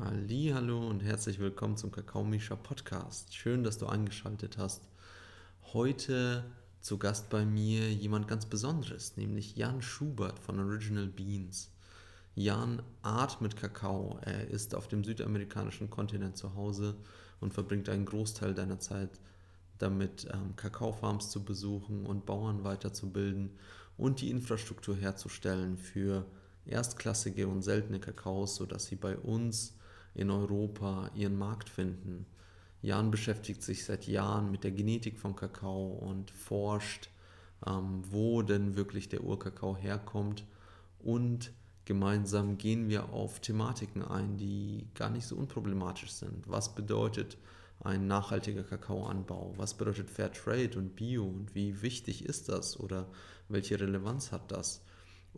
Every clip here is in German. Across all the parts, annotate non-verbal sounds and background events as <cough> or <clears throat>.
Hallo und herzlich willkommen zum Kakao Misha Podcast. Schön, dass du eingeschaltet hast. Heute zu Gast bei mir jemand ganz Besonderes, nämlich Jan Schubert von Original Beans. Jan atmet Kakao. Er ist auf dem südamerikanischen Kontinent zu Hause und verbringt einen Großteil deiner Zeit damit, ähm, Kakaofarms zu besuchen und Bauern weiterzubilden und die Infrastruktur herzustellen für erstklassige und seltene Kakaos, sodass sie bei uns in Europa ihren Markt finden. Jan beschäftigt sich seit Jahren mit der Genetik von Kakao und forscht, ähm, wo denn wirklich der Urkakao herkommt. Und gemeinsam gehen wir auf Thematiken ein, die gar nicht so unproblematisch sind. Was bedeutet ein nachhaltiger Kakaoanbau? Was bedeutet Fair Trade und Bio und wie wichtig ist das oder welche Relevanz hat das?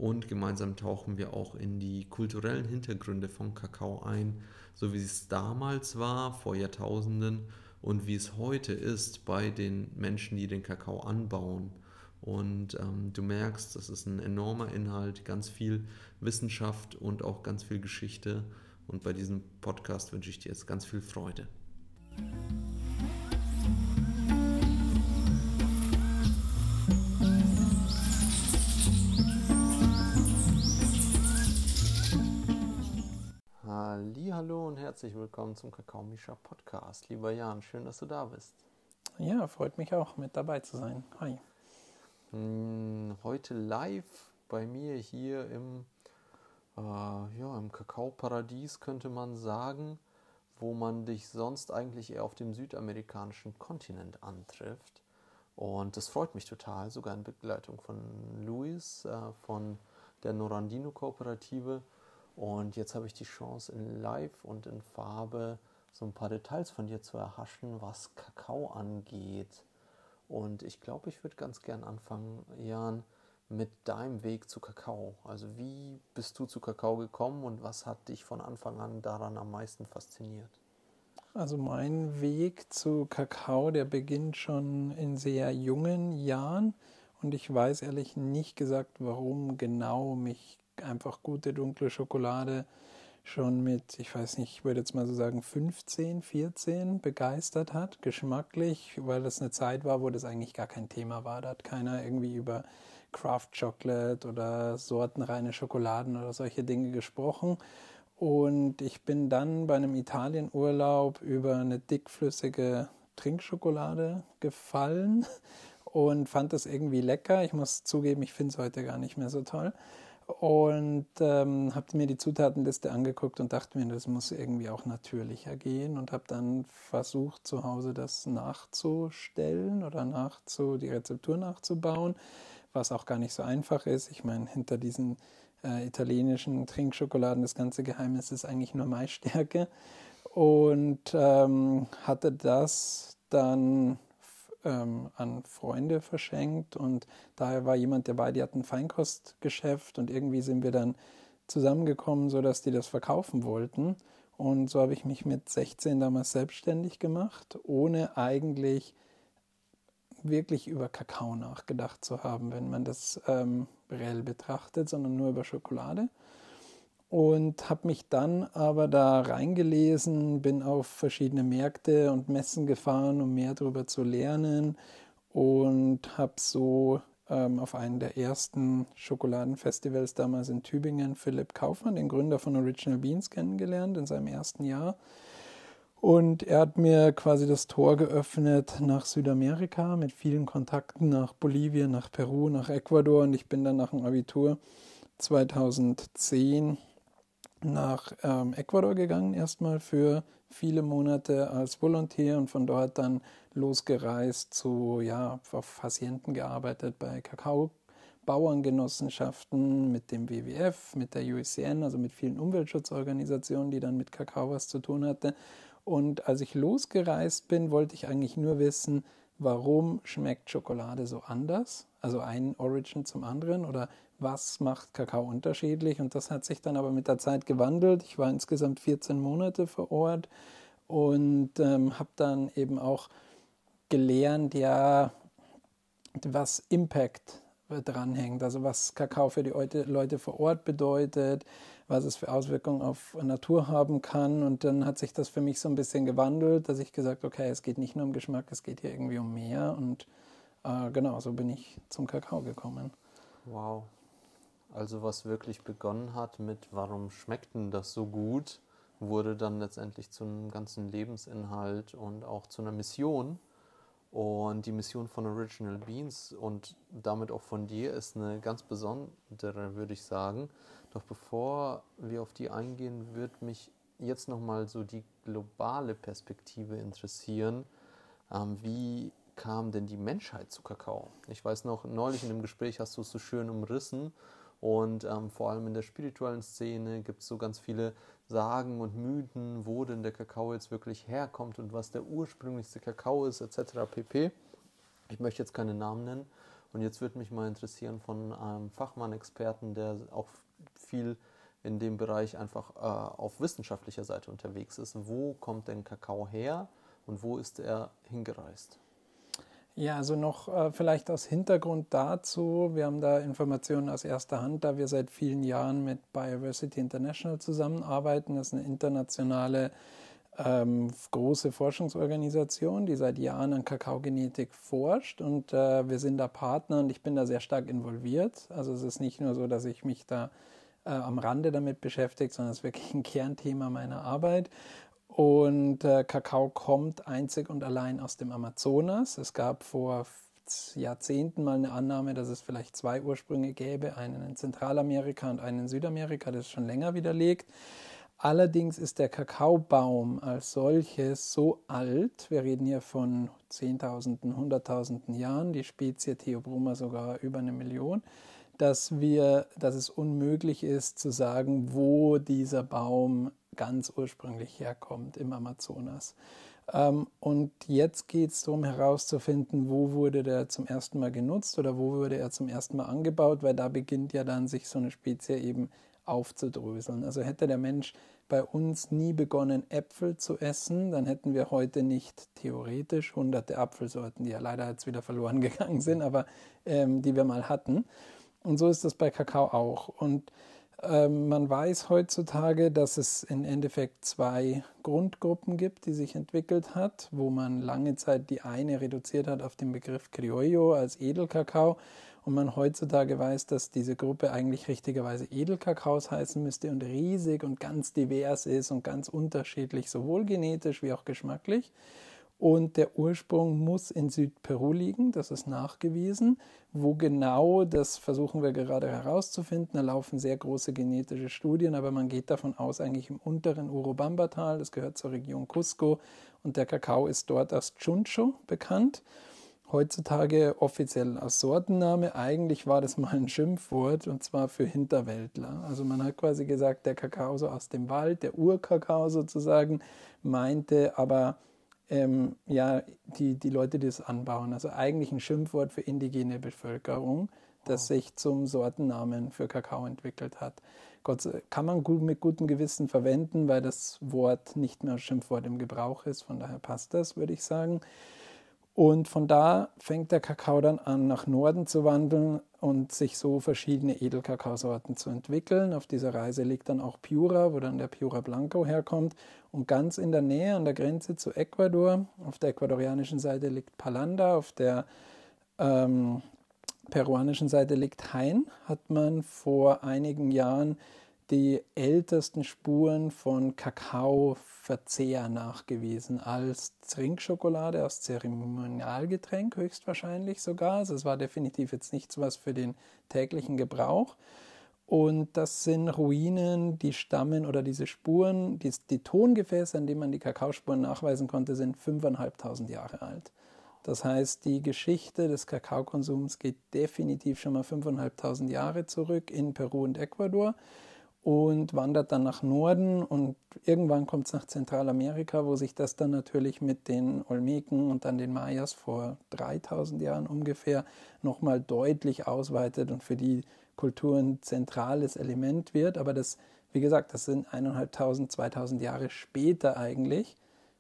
Und gemeinsam tauchen wir auch in die kulturellen Hintergründe von Kakao ein, so wie es damals war, vor Jahrtausenden, und wie es heute ist bei den Menschen, die den Kakao anbauen. Und ähm, du merkst, das ist ein enormer Inhalt, ganz viel Wissenschaft und auch ganz viel Geschichte. Und bei diesem Podcast wünsche ich dir jetzt ganz viel Freude. Hallo und herzlich willkommen zum Kakao Misha Podcast. Lieber Jan, schön, dass du da bist. Ja, freut mich auch, mit dabei zu sein. Hi. Hm, heute live bei mir hier im, äh, ja, im Kakaoparadies, könnte man sagen, wo man dich sonst eigentlich eher auf dem südamerikanischen Kontinent antrifft. Und das freut mich total, sogar in Begleitung von Luis äh, von der Norandino Kooperative und jetzt habe ich die Chance in Live und in Farbe so ein paar Details von dir zu erhaschen, was Kakao angeht. Und ich glaube, ich würde ganz gern anfangen, Jan, mit deinem Weg zu Kakao. Also wie bist du zu Kakao gekommen und was hat dich von Anfang an daran am meisten fasziniert? Also mein Weg zu Kakao, der beginnt schon in sehr jungen Jahren und ich weiß ehrlich nicht gesagt, warum genau mich einfach gute dunkle Schokolade schon mit, ich weiß nicht, ich würde jetzt mal so sagen 15, 14 begeistert hat, geschmacklich, weil das eine Zeit war, wo das eigentlich gar kein Thema war. Da hat keiner irgendwie über Craft Chocolate oder sortenreine Schokoladen oder solche Dinge gesprochen. Und ich bin dann bei einem Italienurlaub über eine dickflüssige Trinkschokolade gefallen und fand das irgendwie lecker. Ich muss zugeben, ich finde es heute gar nicht mehr so toll und ähm, habe mir die Zutatenliste angeguckt und dachte mir, das muss irgendwie auch natürlicher gehen und habe dann versucht, zu Hause das nachzustellen oder nachzu, die Rezeptur nachzubauen, was auch gar nicht so einfach ist. Ich meine, hinter diesen äh, italienischen Trinkschokoladen, das ganze Geheimnis ist eigentlich nur Maisstärke und ähm, hatte das dann ähm, an Freunde verschenkt und daher war jemand dabei, die hatten ein Feinkostgeschäft und irgendwie sind wir dann zusammengekommen, sodass die das verkaufen wollten. Und so habe ich mich mit 16 damals selbstständig gemacht, ohne eigentlich wirklich über Kakao nachgedacht zu haben, wenn man das ähm, reell betrachtet, sondern nur über Schokolade und habe mich dann aber da reingelesen, bin auf verschiedene Märkte und Messen gefahren, um mehr darüber zu lernen und habe so ähm, auf einem der ersten Schokoladenfestivals damals in Tübingen Philipp Kaufmann, den Gründer von Original Beans, kennengelernt in seinem ersten Jahr. Und er hat mir quasi das Tor geöffnet nach Südamerika mit vielen Kontakten nach Bolivien, nach Peru, nach Ecuador. Und ich bin dann nach dem Abitur 2010 nach ähm, Ecuador gegangen, erstmal für viele Monate als Volontär und von dort dann losgereist zu, ja, auf Hacienden gearbeitet bei Kakaobauerngenossenschaften mit dem WWF, mit der UICN, also mit vielen Umweltschutzorganisationen, die dann mit Kakao was zu tun hatte. Und als ich losgereist bin, wollte ich eigentlich nur wissen, warum schmeckt Schokolade so anders? Also ein Origin zum anderen oder was macht Kakao unterschiedlich? Und das hat sich dann aber mit der Zeit gewandelt. Ich war insgesamt 14 Monate vor Ort und ähm, habe dann eben auch gelernt, ja, was Impact dranhängt, also was Kakao für die Leute vor Ort bedeutet, was es für Auswirkungen auf Natur haben kann. Und dann hat sich das für mich so ein bisschen gewandelt, dass ich gesagt okay, es geht nicht nur um Geschmack, es geht hier irgendwie um mehr. Und äh, genau, so bin ich zum Kakao gekommen. Wow. Also was wirklich begonnen hat mit, warum schmeckt denn das so gut, wurde dann letztendlich zu einem ganzen Lebensinhalt und auch zu einer Mission. Und die Mission von Original Beans und damit auch von dir ist eine ganz besondere, würde ich sagen. Doch bevor wir auf die eingehen, würde mich jetzt nochmal so die globale Perspektive interessieren. Ähm, wie kam denn die Menschheit zu Kakao? Ich weiß noch, neulich in dem Gespräch hast du es so schön umrissen. Und ähm, vor allem in der spirituellen Szene gibt es so ganz viele Sagen und Mythen, wo denn der Kakao jetzt wirklich herkommt und was der ursprünglichste Kakao ist, etc. pp. Ich möchte jetzt keine Namen nennen. Und jetzt würde mich mal interessieren von einem Fachmann, Experten, der auch viel in dem Bereich einfach äh, auf wissenschaftlicher Seite unterwegs ist. Wo kommt denn Kakao her und wo ist er hingereist? Ja, also noch äh, vielleicht aus Hintergrund dazu. Wir haben da Informationen aus erster Hand, da wir seit vielen Jahren mit Biodiversity International zusammenarbeiten. Das ist eine internationale ähm, große Forschungsorganisation, die seit Jahren an Kakaogenetik forscht und äh, wir sind da Partner und ich bin da sehr stark involviert. Also es ist nicht nur so, dass ich mich da äh, am Rande damit beschäftigt, sondern es ist wirklich ein Kernthema meiner Arbeit. Und äh, Kakao kommt einzig und allein aus dem Amazonas. Es gab vor Jahrzehnten mal eine Annahme, dass es vielleicht zwei Ursprünge gäbe, einen in Zentralamerika und einen in Südamerika, das ist schon länger widerlegt. Allerdings ist der Kakaobaum als solches so alt, wir reden hier von Zehntausenden, Hunderttausenden Jahren, die Spezie Theobroma sogar über eine Million, dass, wir, dass es unmöglich ist zu sagen, wo dieser Baum ganz ursprünglich herkommt im Amazonas. Ähm, und jetzt geht es darum herauszufinden, wo wurde der zum ersten Mal genutzt oder wo wurde er zum ersten Mal angebaut, weil da beginnt ja dann sich so eine Spezie eben aufzudröseln. Also hätte der Mensch bei uns nie begonnen, Äpfel zu essen, dann hätten wir heute nicht theoretisch hunderte Apfelsorten, die ja leider jetzt wieder verloren <laughs> gegangen sind, aber ähm, die wir mal hatten. Und so ist das bei Kakao auch. Und ähm, man weiß heutzutage, dass es im Endeffekt zwei Grundgruppen gibt, die sich entwickelt hat, wo man lange Zeit die eine reduziert hat auf den Begriff Criollo als Edelkakao und man heutzutage weiß, dass diese Gruppe eigentlich richtigerweise Edelkakaos heißen müsste und riesig und ganz divers ist und ganz unterschiedlich, sowohl genetisch wie auch geschmacklich. Und der Ursprung muss in Südperu liegen, das ist nachgewiesen. Wo genau, das versuchen wir gerade herauszufinden. Da laufen sehr große genetische Studien, aber man geht davon aus, eigentlich im unteren Urubamba-Tal, das gehört zur Region Cusco. Und der Kakao ist dort als Chuncho bekannt heutzutage offiziell als Sortenname. Eigentlich war das mal ein Schimpfwort und zwar für Hinterwäldler. Also man hat quasi gesagt, der Kakao so aus dem Wald, der Urkakao sozusagen, meinte aber ähm, ja die, die Leute, die es anbauen. Also eigentlich ein Schimpfwort für indigene Bevölkerung, das sich zum Sortennamen für Kakao entwickelt hat. Gott, kann man gut, mit gutem Gewissen verwenden, weil das Wort nicht mehr Schimpfwort im Gebrauch ist. Von daher passt das, würde ich sagen. Und von da fängt der Kakao dann an, nach Norden zu wandeln und sich so verschiedene Edelkakaosorten zu entwickeln. Auf dieser Reise liegt dann auch Piura, wo dann der Piura Blanco herkommt. Und ganz in der Nähe an der Grenze zu Ecuador, auf der ecuadorianischen Seite liegt Palanda, auf der ähm, peruanischen Seite liegt Hain, hat man vor einigen Jahren die ältesten Spuren von Kakaoverzehr nachgewiesen als Trinkschokolade, als Zeremonialgetränk höchstwahrscheinlich sogar. Also es war definitiv jetzt nichts was für den täglichen Gebrauch. Und das sind Ruinen, die stammen oder diese Spuren, die, die Tongefäße, an denen man die Kakaospuren nachweisen konnte, sind 5.500 Jahre alt. Das heißt, die Geschichte des Kakaokonsums geht definitiv schon mal 5.500 Jahre zurück in Peru und Ecuador und wandert dann nach Norden und irgendwann kommt es nach Zentralamerika, wo sich das dann natürlich mit den Olmeken und dann den Mayas vor 3000 Jahren ungefähr nochmal deutlich ausweitet und für die Kultur ein zentrales Element wird. Aber das, wie gesagt, das sind 1500, 2000 Jahre später eigentlich,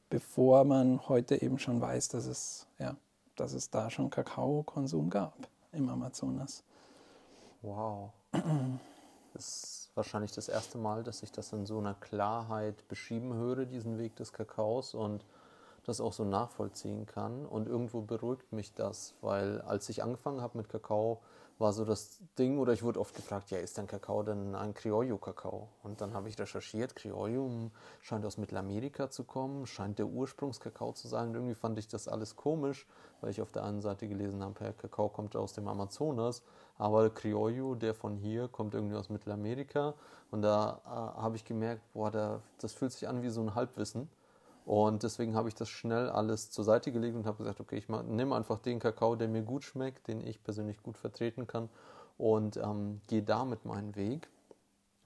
bevor man heute eben schon weiß, dass es, ja, dass es da schon Kakaokonsum gab im Amazonas. Wow. <clears throat> Das wahrscheinlich das erste Mal, dass ich das in so einer Klarheit beschrieben höre, diesen Weg des Kakaos und das auch so nachvollziehen kann. Und irgendwo beruhigt mich das, weil als ich angefangen habe mit Kakao, war so das Ding, oder ich wurde oft gefragt, ja, ist denn Kakao denn ein Criollo-Kakao? Und dann habe ich recherchiert, Criollo scheint aus Mittelamerika zu kommen, scheint der Ursprungskakao zu sein. Und irgendwie fand ich das alles komisch, weil ich auf der einen Seite gelesen habe, ja, Kakao kommt aus dem Amazonas, aber Criollo, der von hier, kommt irgendwie aus Mittelamerika. Und da äh, habe ich gemerkt, boah, da, das fühlt sich an wie so ein Halbwissen. Und deswegen habe ich das schnell alles zur Seite gelegt und habe gesagt, okay, ich nehme einfach den Kakao, der mir gut schmeckt, den ich persönlich gut vertreten kann und ähm, gehe damit meinen Weg.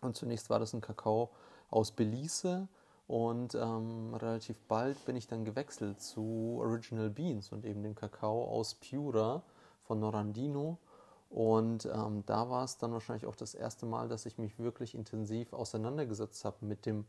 Und zunächst war das ein Kakao aus Belize und ähm, relativ bald bin ich dann gewechselt zu Original Beans und eben dem Kakao aus Piura von Norandino. Und ähm, da war es dann wahrscheinlich auch das erste Mal, dass ich mich wirklich intensiv auseinandergesetzt habe mit dem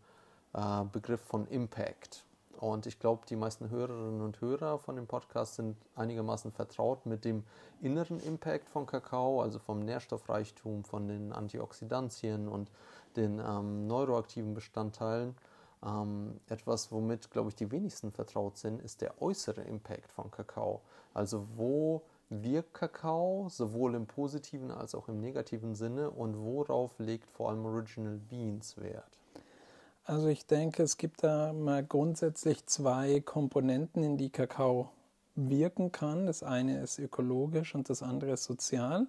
äh, Begriff von Impact. Und ich glaube, die meisten Hörerinnen und Hörer von dem Podcast sind einigermaßen vertraut mit dem inneren Impact von Kakao, also vom Nährstoffreichtum, von den Antioxidantien und den ähm, neuroaktiven Bestandteilen. Ähm, etwas, womit, glaube ich, die wenigsten vertraut sind, ist der äußere Impact von Kakao. Also wo wirkt Kakao, sowohl im positiven als auch im negativen Sinne und worauf legt vor allem Original Beans Wert? Also ich denke, es gibt da mal grundsätzlich zwei Komponenten, in die Kakao wirken kann. Das eine ist ökologisch und das andere ist sozial.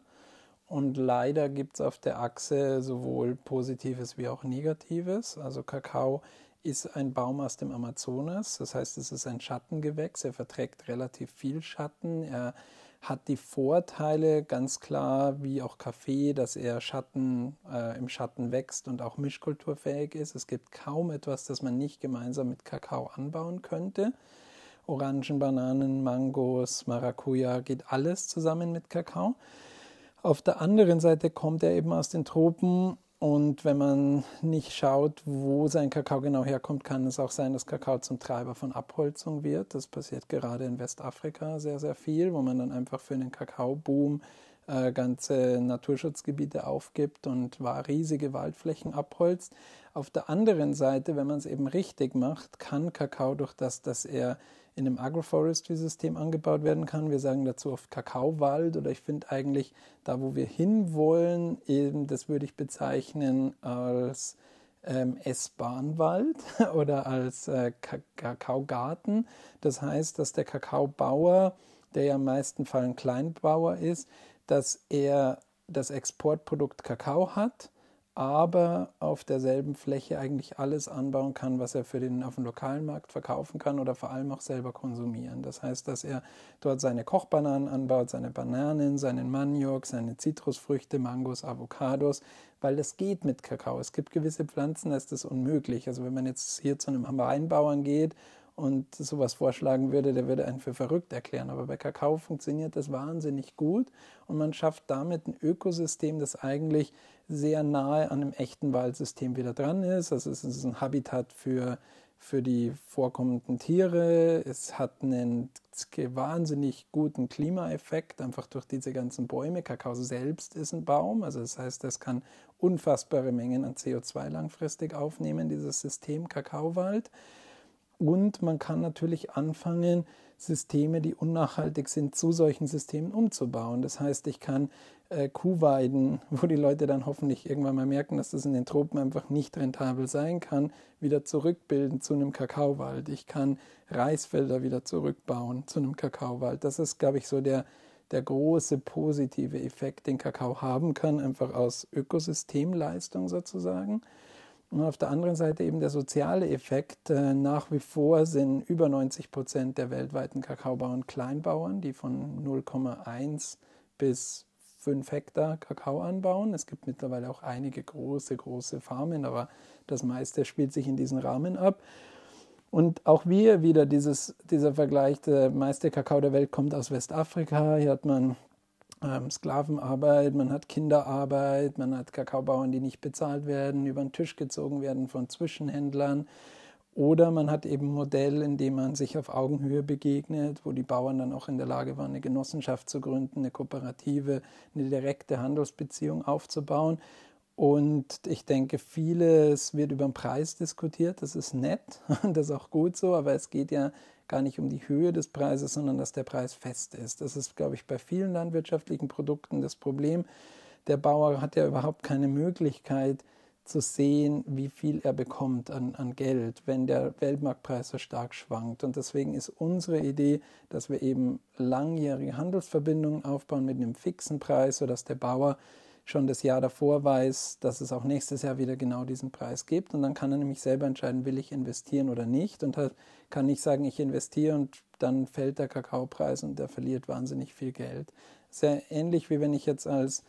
Und leider gibt es auf der Achse sowohl Positives wie auch Negatives. Also Kakao ist ein Baum aus dem Amazonas, das heißt, es ist ein Schattengewächs, er verträgt relativ viel Schatten, er hat die Vorteile ganz klar, wie auch Kaffee, dass er Schatten, äh, im Schatten wächst und auch mischkulturfähig ist. Es gibt kaum etwas, das man nicht gemeinsam mit Kakao anbauen könnte. Orangen, Bananen, Mangos, Maracuja, geht alles zusammen mit Kakao. Auf der anderen Seite kommt er eben aus den Tropen und wenn man nicht schaut, wo sein Kakao genau herkommt, kann es auch sein, dass Kakao zum Treiber von Abholzung wird. Das passiert gerade in Westafrika sehr, sehr viel, wo man dann einfach für einen Kakaoboom äh, ganze Naturschutzgebiete aufgibt und war riesige Waldflächen abholzt. Auf der anderen Seite, wenn man es eben richtig macht, kann Kakao durch das, dass er in einem Agroforestry-System angebaut werden kann. Wir sagen dazu oft Kakaowald oder ich finde eigentlich da, wo wir hinwollen, eben, das würde ich bezeichnen als ähm, S-Bahn-Wald <laughs> oder als äh, Kakaogarten. Das heißt, dass der Kakaobauer, der ja im meisten Fall ein Kleinbauer ist, dass er das Exportprodukt Kakao hat aber auf derselben Fläche eigentlich alles anbauen kann, was er für den auf dem lokalen Markt verkaufen kann oder vor allem auch selber konsumieren. Das heißt, dass er dort seine Kochbananen anbaut, seine Bananen, seinen Maniok, seine Zitrusfrüchte, Mangos, Avocados, weil das geht mit Kakao. Es gibt gewisse Pflanzen, da ist das unmöglich. Also wenn man jetzt hier zu einem Weinbauern geht und sowas vorschlagen würde, der würde einen für verrückt erklären. Aber bei Kakao funktioniert das wahnsinnig gut und man schafft damit ein Ökosystem, das eigentlich sehr nahe an einem echten Waldsystem wieder dran ist. Also es ist ein Habitat für, für die vorkommenden Tiere. Es hat einen wahnsinnig guten Klimaeffekt, einfach durch diese ganzen Bäume. Kakao selbst ist ein Baum, also das heißt, es kann unfassbare Mengen an CO2 langfristig aufnehmen, dieses System Kakaowald. Und man kann natürlich anfangen, Systeme, die unnachhaltig sind, zu solchen Systemen umzubauen. Das heißt, ich kann äh, Kuhweiden, <laughs> wo die Leute dann hoffentlich irgendwann mal merken, dass das in den Tropen einfach nicht rentabel sein kann, wieder zurückbilden zu einem Kakaowald. Ich kann Reisfelder wieder zurückbauen zu einem Kakaowald. Das ist, glaube ich, so der, der große positive Effekt, den Kakao haben kann, einfach aus Ökosystemleistung sozusagen. Und auf der anderen Seite eben der soziale Effekt. Äh, nach wie vor sind über 90 Prozent der weltweiten Kakaobauern Kleinbauern, die von 0,1 bis 5 Hektar Kakao anbauen. Es gibt mittlerweile auch einige große, große Farmen, aber das meiste spielt sich in diesen Rahmen ab. Und auch wir wieder dieses, dieser Vergleich, der meiste Kakao der Welt kommt aus Westafrika. Hier hat man ähm, Sklavenarbeit, man hat Kinderarbeit, man hat Kakaobauern, die nicht bezahlt werden, über den Tisch gezogen werden von Zwischenhändlern. Oder man hat eben ein Modell, in dem man sich auf Augenhöhe begegnet, wo die Bauern dann auch in der Lage waren, eine Genossenschaft zu gründen, eine Kooperative, eine direkte Handelsbeziehung aufzubauen. Und ich denke, vieles wird über den Preis diskutiert. Das ist nett und <laughs> das ist auch gut so, aber es geht ja gar nicht um die Höhe des Preises, sondern dass der Preis fest ist. Das ist, glaube ich, bei vielen landwirtschaftlichen Produkten das Problem. Der Bauer hat ja überhaupt keine Möglichkeit zu sehen, wie viel er bekommt an, an Geld, wenn der Weltmarktpreis so stark schwankt. Und deswegen ist unsere Idee, dass wir eben langjährige Handelsverbindungen aufbauen mit einem fixen Preis, sodass der Bauer schon das Jahr davor weiß, dass es auch nächstes Jahr wieder genau diesen Preis gibt. Und dann kann er nämlich selber entscheiden, will ich investieren oder nicht. Und halt kann nicht sagen, ich investiere und dann fällt der Kakaopreis und der verliert wahnsinnig viel Geld. Sehr ähnlich wie wenn ich jetzt als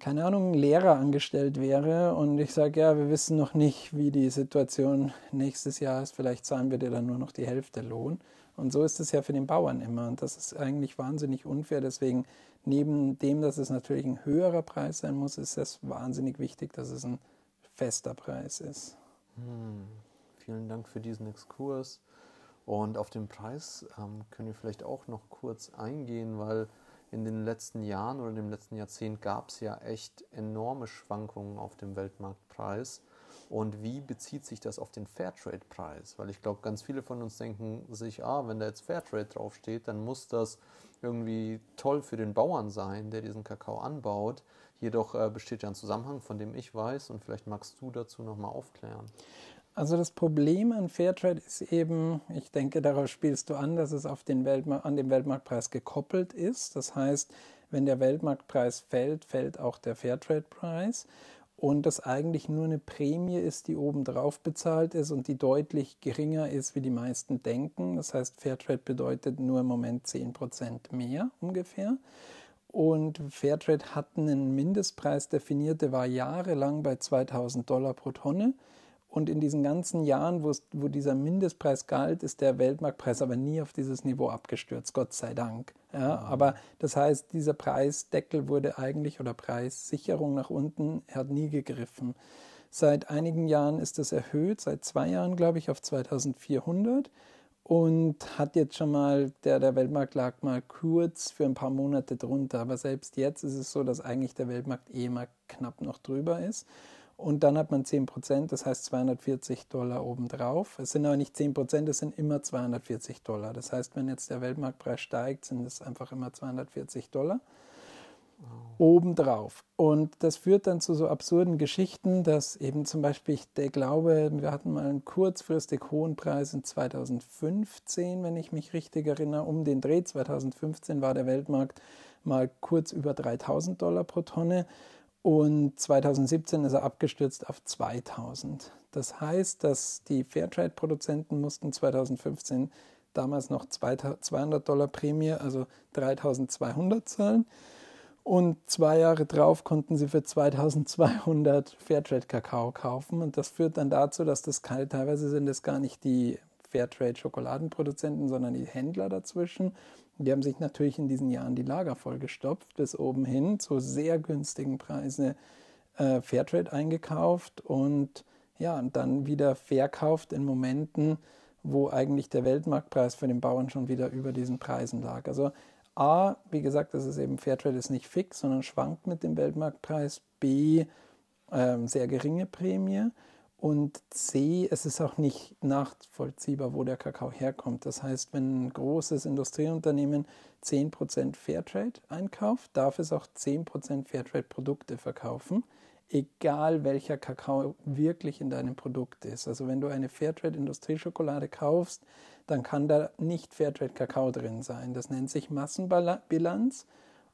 keine Ahnung, Lehrer angestellt wäre und ich sage, ja, wir wissen noch nicht, wie die Situation nächstes Jahr ist, vielleicht zahlen wir dir dann nur noch die Hälfte Lohn. Und so ist es ja für den Bauern immer. Und das ist eigentlich wahnsinnig unfair. Deswegen, neben dem, dass es natürlich ein höherer Preis sein muss, ist es wahnsinnig wichtig, dass es ein fester Preis ist. Hm. Vielen Dank für diesen Exkurs. Und auf den Preis ähm, können wir vielleicht auch noch kurz eingehen, weil in den letzten Jahren oder im letzten Jahrzehnt gab es ja echt enorme Schwankungen auf dem Weltmarktpreis. Und wie bezieht sich das auf den Fairtrade-Preis? Weil ich glaube, ganz viele von uns denken sich, ah, wenn da jetzt Fairtrade draufsteht, dann muss das irgendwie toll für den Bauern sein, der diesen Kakao anbaut. Jedoch äh, besteht ja ein Zusammenhang, von dem ich weiß, und vielleicht magst du dazu nochmal aufklären. Also das Problem an Fairtrade ist eben, ich denke, darauf spielst du an, dass es auf den an den Weltmarktpreis gekoppelt ist. Das heißt, wenn der Weltmarktpreis fällt, fällt auch der Fairtrade-Preis. Und das eigentlich nur eine Prämie ist, die obendrauf bezahlt ist und die deutlich geringer ist, wie die meisten denken. Das heißt, Fairtrade bedeutet nur im Moment 10% mehr ungefähr. Und Fairtrade hat einen Mindestpreis definiert, der war jahrelang bei 2000 Dollar pro Tonne. Und in diesen ganzen Jahren, wo dieser Mindestpreis galt, ist der Weltmarktpreis aber nie auf dieses Niveau abgestürzt, Gott sei Dank. Ja, mhm. Aber das heißt, dieser Preisdeckel wurde eigentlich oder Preissicherung nach unten hat nie gegriffen. Seit einigen Jahren ist das erhöht, seit zwei Jahren glaube ich auf 2400 und hat jetzt schon mal, der, der Weltmarkt lag mal kurz für ein paar Monate drunter, aber selbst jetzt ist es so, dass eigentlich der Weltmarkt eh mal knapp noch drüber ist. Und dann hat man 10 Prozent, das heißt 240 Dollar obendrauf. Es sind aber nicht 10 Prozent, es sind immer 240 Dollar. Das heißt, wenn jetzt der Weltmarktpreis steigt, sind es einfach immer 240 Dollar obendrauf. Und das führt dann zu so absurden Geschichten, dass eben zum Beispiel, ich glaube, wir hatten mal einen kurzfristig hohen Preis in 2015, wenn ich mich richtig erinnere, um den Dreh 2015 war der Weltmarkt mal kurz über 3000 Dollar pro Tonne. Und 2017 ist er abgestürzt auf 2000. Das heißt, dass die Fairtrade-Produzenten mussten 2015 damals noch 200 Dollar Prämie, also 3200 zahlen. Und zwei Jahre drauf konnten sie für 2200 Fairtrade-Kakao kaufen. Und das führt dann dazu, dass das teilweise sind es gar nicht die Fairtrade-Schokoladenproduzenten, sondern die Händler dazwischen. Die haben sich natürlich in diesen Jahren die Lager vollgestopft, bis oben hin zu sehr günstigen Preisen äh, Fairtrade eingekauft und ja, und dann wieder verkauft in Momenten, wo eigentlich der Weltmarktpreis für den Bauern schon wieder über diesen Preisen lag. Also A, wie gesagt, das ist eben Fairtrade ist nicht fix, sondern schwankt mit dem Weltmarktpreis. B, äh, sehr geringe Prämie. Und C, es ist auch nicht nachvollziehbar, wo der Kakao herkommt. Das heißt, wenn ein großes Industrieunternehmen 10% Fairtrade einkauft, darf es auch 10% Fairtrade-Produkte verkaufen, egal welcher Kakao wirklich in deinem Produkt ist. Also wenn du eine Fairtrade-Industrieschokolade kaufst, dann kann da nicht Fairtrade-Kakao drin sein. Das nennt sich Massenbilanz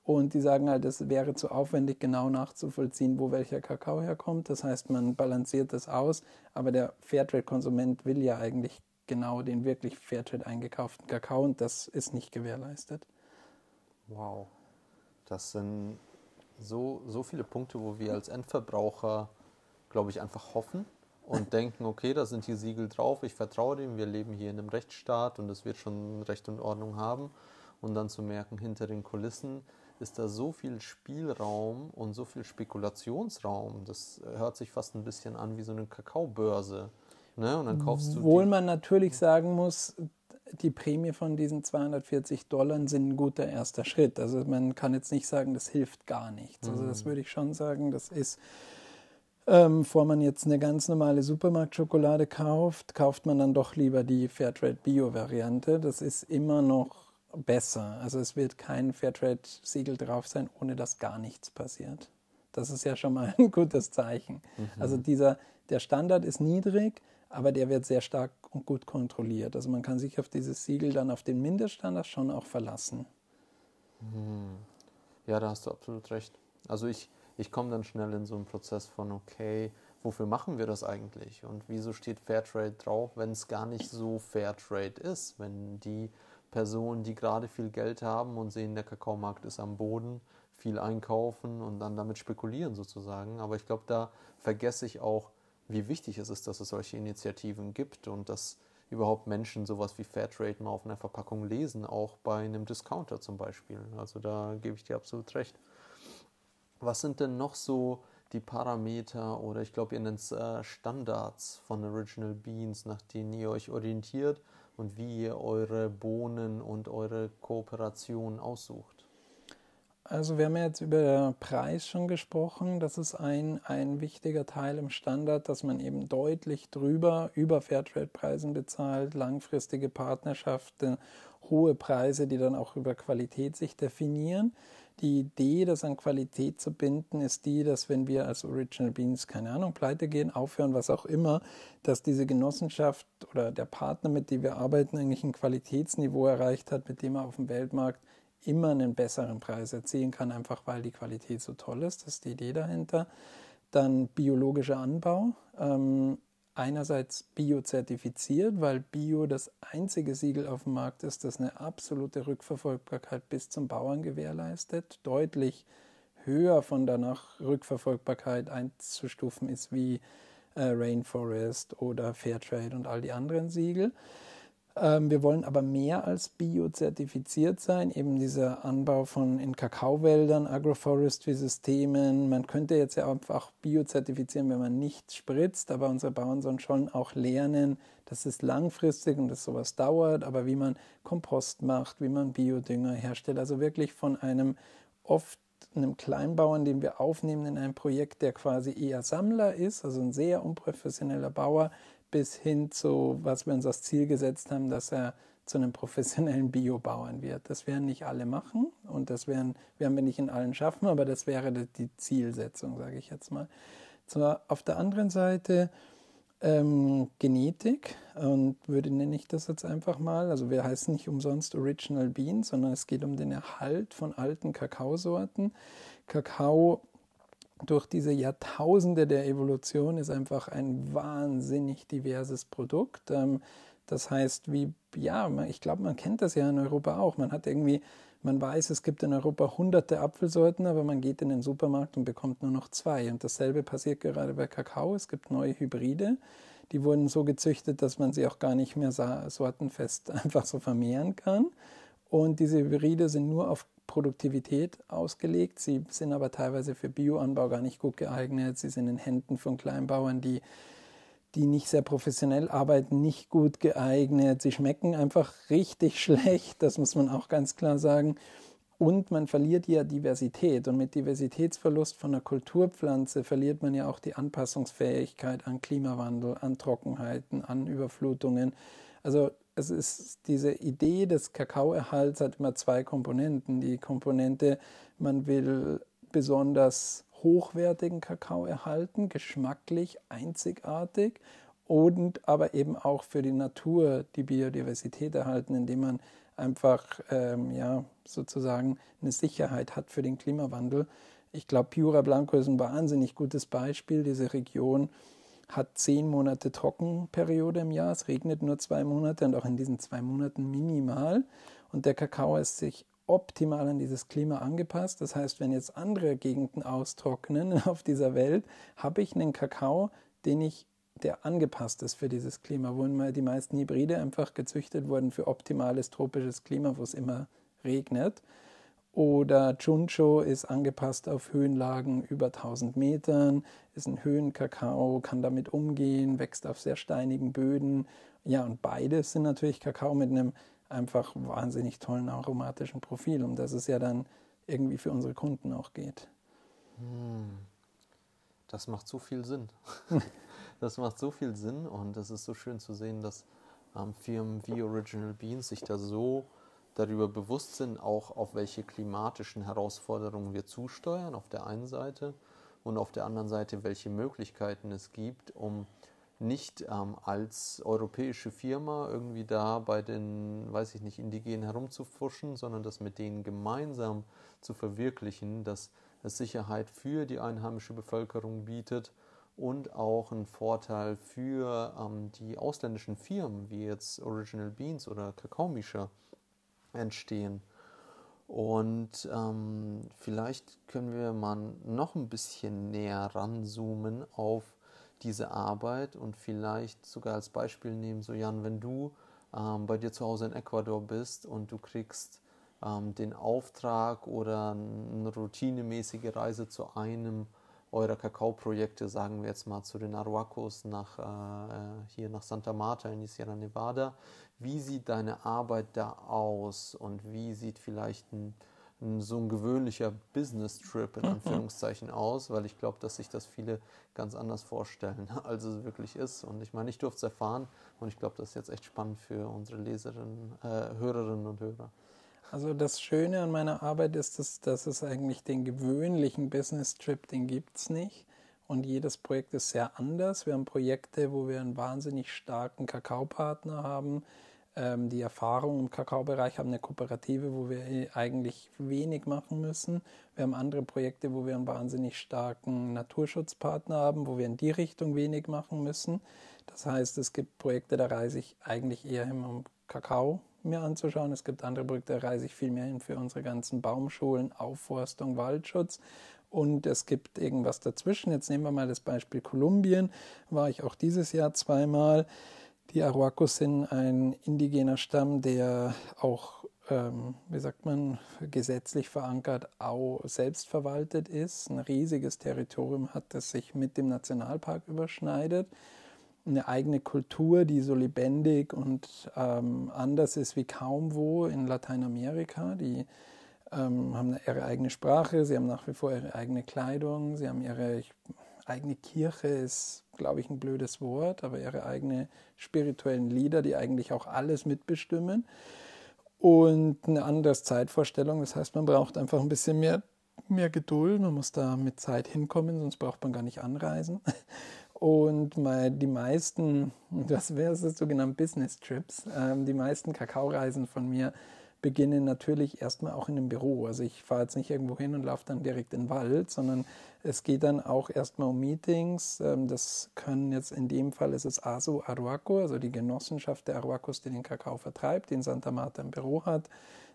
und die sagen halt, es wäre zu aufwendig, genau nachzuvollziehen, wo welcher Kakao herkommt. Das heißt, man balanciert das aus, aber der Fairtrade-Konsument will ja eigentlich genau den wirklich Fairtrade eingekauften Kakao und das ist nicht gewährleistet. Wow, das sind so, so viele Punkte, wo wir als Endverbraucher, glaube ich, einfach hoffen und <laughs> denken, okay, da sind die Siegel drauf, ich vertraue dem, wir leben hier in einem Rechtsstaat und es wird schon Recht und Ordnung haben. Und dann zu merken, hinter den Kulissen ist da so viel Spielraum und so viel Spekulationsraum. Das hört sich fast ein bisschen an wie so eine Kakaobörse. Ne? Und dann kaufst du Obwohl man natürlich sagen muss, die Prämie von diesen 240 Dollar sind ein guter erster Schritt. Also man kann jetzt nicht sagen, das hilft gar nichts. Also das mhm. würde ich schon sagen, das ist Ähm, bevor man jetzt eine ganz normale Supermarktschokolade kauft, kauft man dann doch lieber die Fairtrade Bio-Variante. Das ist immer noch besser. Also es wird kein Fairtrade-Siegel drauf sein, ohne dass gar nichts passiert. Das ist ja schon mal <laughs> ein gutes Zeichen. Mhm. Also dieser, der Standard ist niedrig, aber der wird sehr stark und gut kontrolliert. Also man kann sich auf dieses Siegel dann auf den Mindeststandard schon auch verlassen. Mhm. Ja, da hast du absolut recht. Also ich, ich komme dann schnell in so einen Prozess von, okay, wofür machen wir das eigentlich? Und wieso steht Fairtrade drauf, wenn es gar nicht so Fairtrade ist? Wenn die Personen, die gerade viel Geld haben und sehen, der Kakaomarkt ist am Boden, viel einkaufen und dann damit spekulieren sozusagen. Aber ich glaube, da vergesse ich auch, wie wichtig es ist, dass es solche Initiativen gibt und dass überhaupt Menschen sowas wie Fairtrade mal auf einer Verpackung lesen, auch bei einem Discounter zum Beispiel. Also da gebe ich dir absolut recht. Was sind denn noch so die Parameter oder ich glaube, ihr nennt es äh, Standards von Original Beans, nach denen ihr euch orientiert und wie ihr eure Bohnen und eure Kooperation aussucht? Also wir haben ja jetzt über Preis schon gesprochen. Das ist ein, ein wichtiger Teil im Standard, dass man eben deutlich drüber über Fairtrade-Preisen bezahlt, langfristige Partnerschaften, hohe Preise, die dann auch über Qualität sich definieren. Die Idee, das an Qualität zu binden, ist die, dass wenn wir als Original Beans, keine Ahnung, pleite gehen, aufhören, was auch immer, dass diese Genossenschaft oder der Partner, mit dem wir arbeiten, eigentlich ein Qualitätsniveau erreicht hat, mit dem er auf dem Weltmarkt immer einen besseren Preis erzielen kann, einfach weil die Qualität so toll ist. Das ist die Idee dahinter. Dann biologischer Anbau. Ähm, einerseits biozertifiziert, weil Bio das einzige Siegel auf dem Markt ist, das eine absolute Rückverfolgbarkeit bis zum Bauern gewährleistet. Deutlich höher von danach Rückverfolgbarkeit einzustufen ist wie äh, Rainforest oder Fairtrade und all die anderen Siegel. Ähm, wir wollen aber mehr als biozertifiziert sein, eben dieser Anbau von in Kakaowäldern, Agroforestry-Systemen. Man könnte jetzt ja einfach biozertifizieren, wenn man nicht spritzt, aber unsere Bauern sollen schon auch lernen, dass es langfristig und dass sowas dauert, aber wie man Kompost macht, wie man Biodünger herstellt. Also wirklich von einem oft einem Kleinbauern, den wir aufnehmen in ein Projekt, der quasi eher Sammler ist, also ein sehr unprofessioneller Bauer, bis hin zu, was wir uns als Ziel gesetzt haben, dass er zu einem professionellen Biobauern wird. Das werden nicht alle machen und das werden, werden wir nicht in allen schaffen, aber das wäre die Zielsetzung, sage ich jetzt mal. Zwar auf der anderen Seite ähm, Genetik und würde nenne ich das jetzt einfach mal. Also wir heißen nicht umsonst Original Beans, sondern es geht um den Erhalt von alten Kakaosorten. Kakao durch diese Jahrtausende der Evolution ist einfach ein wahnsinnig diverses Produkt. Ähm, das heißt, wie, ja, ich glaube, man kennt das ja in Europa auch. Man hat irgendwie, man weiß, es gibt in Europa hunderte Apfelsorten, aber man geht in den Supermarkt und bekommt nur noch zwei. Und dasselbe passiert gerade bei Kakao. Es gibt neue Hybride. Die wurden so gezüchtet, dass man sie auch gar nicht mehr sortenfest <laughs> einfach so vermehren kann. Und diese Hybride sind nur auf Produktivität ausgelegt. Sie sind aber teilweise für Bioanbau gar nicht gut geeignet. Sie sind in Händen von Kleinbauern, die, die nicht sehr professionell arbeiten, nicht gut geeignet. Sie schmecken einfach richtig <laughs> schlecht, das muss man auch ganz klar sagen. Und man verliert ja Diversität. Und mit Diversitätsverlust von einer Kulturpflanze verliert man ja auch die Anpassungsfähigkeit an Klimawandel, an Trockenheiten, an Überflutungen. Also es ist diese Idee des Kakaoerhalts hat immer zwei Komponenten. Die Komponente, man will besonders hochwertigen Kakao erhalten, geschmacklich einzigartig und aber eben auch für die Natur die Biodiversität erhalten, indem man einfach ähm, ja, sozusagen eine Sicherheit hat für den Klimawandel. Ich glaube, Piura Blanco ist ein wahnsinnig gutes Beispiel. Diese Region hat zehn Monate Trockenperiode im Jahr. Es regnet nur zwei Monate und auch in diesen zwei Monaten minimal. Und der Kakao ist sich optimal an dieses Klima angepasst. Das heißt, wenn jetzt andere Gegenden austrocknen <laughs> auf dieser Welt, habe ich einen Kakao, den ich der angepasst ist für dieses Klima, wo die meisten Hybride einfach gezüchtet wurden für optimales tropisches Klima, wo es immer regnet. Oder Chuncho ist angepasst auf Höhenlagen über 1000 Metern, ist ein Höhenkakao, kann damit umgehen, wächst auf sehr steinigen Böden. Ja, und beides sind natürlich Kakao mit einem einfach wahnsinnig tollen aromatischen Profil, um das es ja dann irgendwie für unsere Kunden auch geht. Hm. das macht so viel Sinn. <laughs> das macht so viel Sinn und es ist so schön zu sehen, dass ähm, Firmen wie Original Beans sich da so darüber bewusst sind, auch auf welche klimatischen Herausforderungen wir zusteuern, auf der einen Seite und auf der anderen Seite, welche Möglichkeiten es gibt, um nicht ähm, als europäische Firma irgendwie da bei den, weiß ich nicht, Indigenen herumzufuschen, sondern das mit denen gemeinsam zu verwirklichen, dass es Sicherheit für die einheimische Bevölkerung bietet und auch einen Vorteil für ähm, die ausländischen Firmen, wie jetzt Original Beans oder Kakaomischer entstehen. Und ähm, vielleicht können wir mal noch ein bisschen näher ranzoomen auf diese Arbeit und vielleicht sogar als Beispiel nehmen, so Jan, wenn du ähm, bei dir zu Hause in Ecuador bist und du kriegst ähm, den Auftrag oder eine routinemäßige Reise zu einem eurer Kakaoprojekte, sagen wir jetzt mal zu den Aruacos nach, äh, hier nach Santa Marta in die Sierra Nevada. Wie sieht deine Arbeit da aus und wie sieht vielleicht ein, ein so ein gewöhnlicher Business-Trip in Anführungszeichen aus? Weil ich glaube, dass sich das viele ganz anders vorstellen, <laughs> als es wirklich ist. Und ich meine, ich durfte es erfahren und ich glaube, das ist jetzt echt spannend für unsere Leserinnen, äh, Hörerinnen und Hörer. Also das Schöne an meiner Arbeit ist, dass, dass es eigentlich den gewöhnlichen Business Trip, den gibt es nicht. Und jedes Projekt ist sehr anders. Wir haben Projekte, wo wir einen wahnsinnig starken Kakaopartner haben, ähm, die Erfahrung im Kakaobereich haben, eine Kooperative, wo wir eigentlich wenig machen müssen. Wir haben andere Projekte, wo wir einen wahnsinnig starken Naturschutzpartner haben, wo wir in die Richtung wenig machen müssen. Das heißt, es gibt Projekte, da reise ich eigentlich eher hin, um Kakao mir anzuschauen. Es gibt andere Projekte, da reise ich viel mehr hin für unsere ganzen Baumschulen, Aufforstung, Waldschutz. Und es gibt irgendwas dazwischen. Jetzt nehmen wir mal das Beispiel Kolumbien. War ich auch dieses Jahr zweimal. Die Aruacos sind ein indigener Stamm, der auch, ähm, wie sagt man, gesetzlich verankert, auch selbstverwaltet ist. Ein riesiges Territorium hat, das sich mit dem Nationalpark überschneidet eine eigene Kultur, die so lebendig und ähm, anders ist wie kaum wo in Lateinamerika. Die ähm, haben ihre eigene Sprache, sie haben nach wie vor ihre eigene Kleidung, sie haben ihre eigene Kirche, ist, glaube ich, ein blödes Wort, aber ihre eigene spirituellen Lieder, die eigentlich auch alles mitbestimmen. Und eine andere Zeitvorstellung, das heißt, man braucht einfach ein bisschen mehr, mehr Geduld, man muss da mit Zeit hinkommen, sonst braucht man gar nicht anreisen. Und die meisten, das wäre es sogenannte Business Trips, ähm, die meisten Kakaoreisen von mir beginnen natürlich erstmal auch in einem Büro. Also ich fahre jetzt nicht irgendwo hin und laufe dann direkt in den Wald, sondern es geht dann auch erstmal um Meetings. Ähm, das können jetzt in dem Fall ist es ASO Aruaco, also die Genossenschaft der Aruacos, die den Kakao vertreibt, den Santa Marta im Büro hat.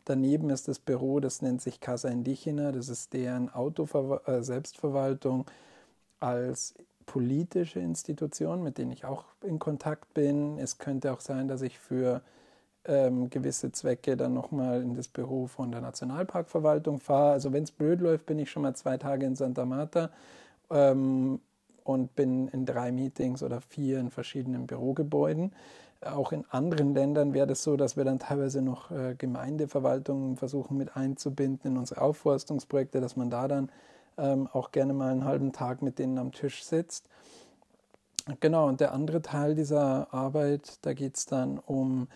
Daneben ist das Büro, das nennt sich Casa Indígena, das ist deren Auto-Selbstverwaltung äh, als politische Institutionen, mit denen ich auch in Kontakt bin. Es könnte auch sein, dass ich für ähm, gewisse Zwecke dann nochmal in das Büro von der Nationalparkverwaltung fahre. Also wenn es blöd läuft, bin ich schon mal zwei Tage in Santa Marta ähm, und bin in drei Meetings oder vier in verschiedenen Bürogebäuden. Auch in anderen Ländern wäre das so, dass wir dann teilweise noch äh, Gemeindeverwaltungen versuchen mit einzubinden in unsere Aufforstungsprojekte, dass man da dann ähm, auch gerne mal einen halben Tag mit denen am Tisch sitzt. Genau, und der andere Teil dieser Arbeit, da geht es dann um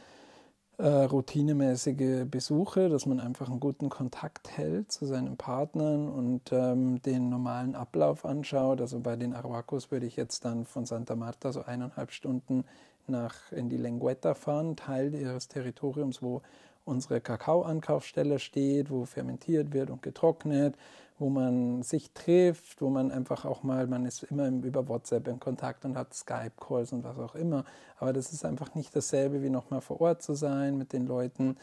äh, routinemäßige Besuche, dass man einfach einen guten Kontakt hält zu seinen Partnern und ähm, den normalen Ablauf anschaut. Also bei den Aruacos würde ich jetzt dann von Santa Marta so eineinhalb Stunden nach in die Lengueta fahren, Teil ihres Territoriums, wo unsere Kakaoankaufsstelle steht, wo fermentiert wird und getrocknet, wo man sich trifft, wo man einfach auch mal, man ist immer über WhatsApp in Kontakt und hat Skype-Calls und was auch immer. Aber das ist einfach nicht dasselbe, wie nochmal vor Ort zu sein mit den Leuten,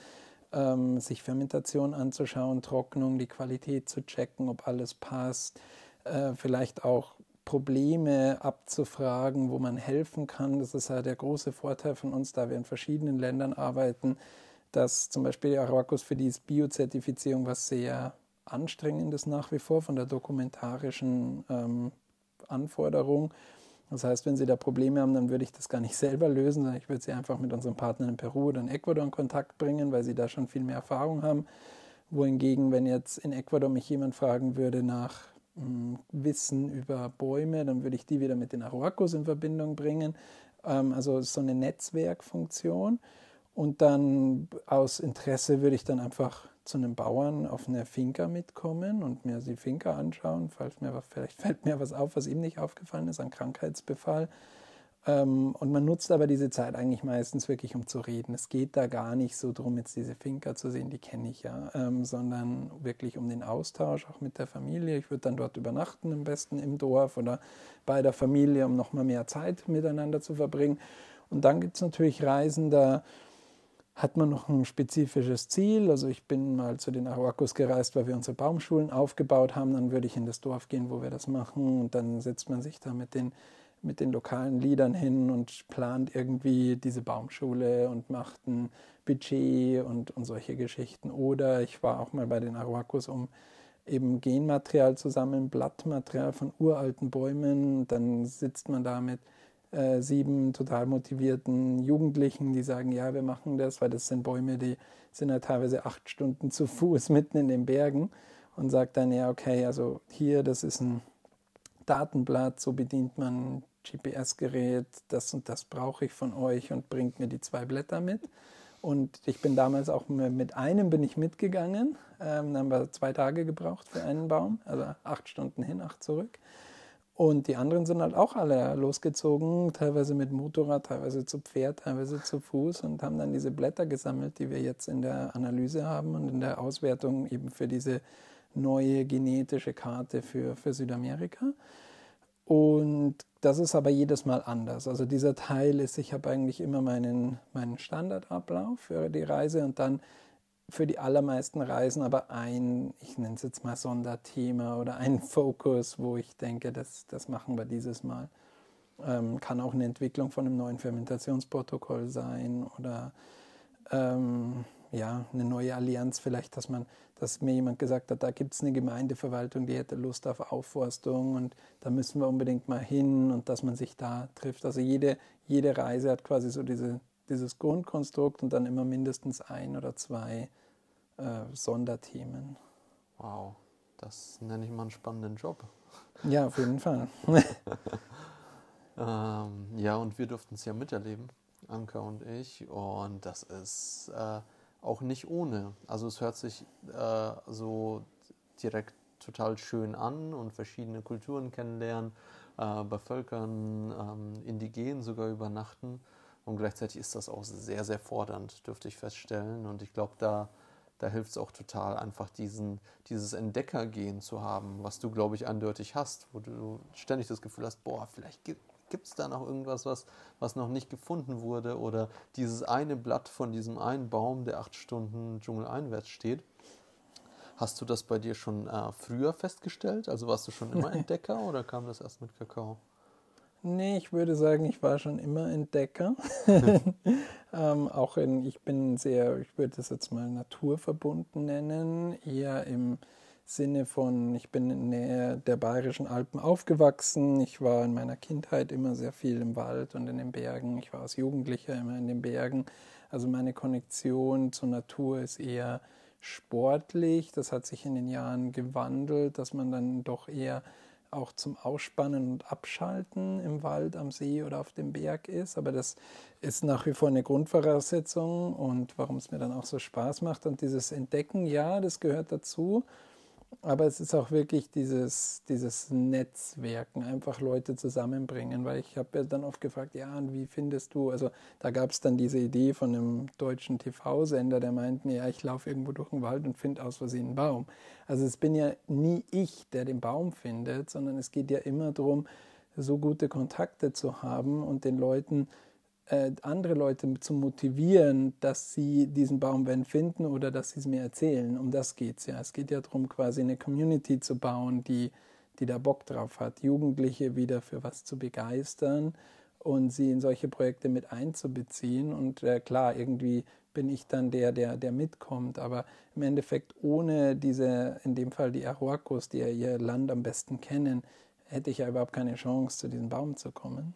ähm, sich Fermentation anzuschauen, Trocknung, die Qualität zu checken, ob alles passt, äh, vielleicht auch Probleme abzufragen, wo man helfen kann. Das ist ja der große Vorteil von uns, da wir in verschiedenen Ländern arbeiten, dass zum Beispiel die Araucos für die Biozertifizierung was sehr Anstrengendes nach wie vor von der dokumentarischen ähm, Anforderung. Das heißt, wenn Sie da Probleme haben, dann würde ich das gar nicht <laughs> selber lösen, sondern ich würde Sie einfach mit unseren Partnern in Peru oder in Ecuador in Kontakt bringen, weil Sie da schon viel mehr Erfahrung haben. Wohingegen, wenn jetzt in Ecuador mich jemand fragen würde nach hm, Wissen über Bäume, dann würde ich die wieder mit den Aruacos in Verbindung bringen. Ähm, also so eine Netzwerkfunktion. Und dann aus Interesse würde ich dann einfach zu einem Bauern auf eine Finca mitkommen und mir die Finca anschauen, falls mir vielleicht fällt mir was auf, was ihm nicht aufgefallen ist, ein Krankheitsbefall. Ähm, und man nutzt aber diese Zeit eigentlich meistens wirklich, um zu reden. Es geht da gar nicht so darum, jetzt diese Finca zu sehen, die kenne ich ja, ähm, sondern wirklich um den Austausch auch mit der Familie. Ich würde dann dort übernachten, am besten im Dorf oder bei der Familie, um nochmal mehr Zeit miteinander zu verbringen. Und dann gibt es natürlich Reisen, da hat man noch ein spezifisches Ziel. Also ich bin mal zu den Arawakos gereist, weil wir unsere Baumschulen aufgebaut haben. Dann würde ich in das Dorf gehen, wo wir das machen. Und dann setzt man sich da mit den mit den lokalen Liedern hin und plant irgendwie diese Baumschule und macht ein Budget und, und solche Geschichten. Oder ich war auch mal bei den Arawakos, um eben Genmaterial zu sammeln, Blattmaterial von uralten Bäumen. Dann sitzt man da mit äh, sieben total motivierten Jugendlichen, die sagen, ja, wir machen das, weil das sind Bäume, die sind ja teilweise acht Stunden zu Fuß <laughs> mitten in den Bergen und sagt dann, ja, okay, also hier, das ist ein Datenblatt, so bedient man GPS-Gerät, das und das brauche ich von euch und bringt mir die zwei Blätter mit. Und ich bin damals auch mit einem bin ich mitgegangen. Ähm, dann haben wir zwei Tage gebraucht für einen Baum, also acht Stunden hin, acht zurück. Und die anderen sind halt auch alle losgezogen, teilweise mit Motorrad, teilweise zu Pferd, teilweise zu Fuß und haben dann diese Blätter gesammelt, die wir jetzt in der Analyse haben und in der Auswertung eben für diese neue genetische Karte für, für Südamerika. Und das ist aber jedes Mal anders. Also dieser Teil ist, ich habe eigentlich immer meinen, meinen Standardablauf für die Reise und dann für die allermeisten Reisen aber ein, ich nenne es jetzt mal Sonderthema oder ein <laughs> Fokus, wo ich denke, das, das machen wir dieses Mal. Ähm, kann auch eine Entwicklung von einem neuen Fermentationsprotokoll sein oder ähm, ja, eine neue Allianz vielleicht, dass man, dass mir jemand gesagt hat, da gibt es eine Gemeindeverwaltung, die hätte Lust auf Aufforstung und da müssen wir unbedingt mal hin und dass man sich da trifft. Also jede, jede Reise hat quasi so diese, dieses Grundkonstrukt und dann immer mindestens ein oder zwei äh, Sonderthemen. Wow, das nenne ich mal einen spannenden Job. Ja, auf jeden Fall. <laughs> <laughs> ähm, ja, und wir durften es ja miterleben, Anka und ich. Und das ist äh, auch nicht ohne. Also es hört sich äh, so direkt total schön an und verschiedene Kulturen kennenlernen, äh, bei Völkern, ähm, Indigenen sogar übernachten. Und gleichzeitig ist das auch sehr, sehr fordernd, dürfte ich feststellen. Und ich glaube, da, da hilft es auch total, einfach diesen, dieses Entdeckergehen zu haben, was du, glaube ich, eindeutig hast, wo du ständig das Gefühl hast, boah, vielleicht gibt gibt es da noch irgendwas, was, was noch nicht gefunden wurde oder dieses eine Blatt von diesem einen Baum, der acht Stunden Dschungel einwärts steht. Hast du das bei dir schon äh, früher festgestellt? Also warst du schon immer <laughs> Entdecker oder kam das erst mit Kakao? Nee, ich würde sagen, ich war schon immer Entdecker. <laughs> ähm, auch in, ich bin sehr, ich würde das jetzt mal naturverbunden nennen, eher im Sinne von, ich bin in der Nähe der Bayerischen Alpen aufgewachsen. Ich war in meiner Kindheit immer sehr viel im Wald und in den Bergen. Ich war als Jugendlicher immer in den Bergen. Also meine Konnektion zur Natur ist eher sportlich. Das hat sich in den Jahren gewandelt, dass man dann doch eher auch zum Ausspannen und Abschalten im Wald, am See oder auf dem Berg ist. Aber das ist nach wie vor eine Grundvoraussetzung und warum es mir dann auch so Spaß macht. Und dieses Entdecken, ja, das gehört dazu. Aber es ist auch wirklich dieses, dieses Netzwerken, einfach Leute zusammenbringen, weil ich habe ja dann oft gefragt, ja, und wie findest du, also da gab es dann diese Idee von einem deutschen TV-Sender, der meint mir, ja, ich laufe irgendwo durch den Wald und finde aus Versehen einen Baum. Also es bin ja nie ich, der den Baum findet, sondern es geht ja immer darum, so gute Kontakte zu haben und den Leuten äh, andere Leute zu motivieren, dass sie diesen Baum finden oder dass sie es mir erzählen. Um das geht es ja. Es geht ja darum, quasi eine Community zu bauen, die, die da Bock drauf hat, Jugendliche wieder für was zu begeistern und sie in solche Projekte mit einzubeziehen. Und äh, klar, irgendwie bin ich dann der, der, der mitkommt. Aber im Endeffekt ohne diese, in dem Fall die Aruacos, die ja ihr Land am besten kennen, hätte ich ja überhaupt keine Chance, zu diesem Baum zu kommen.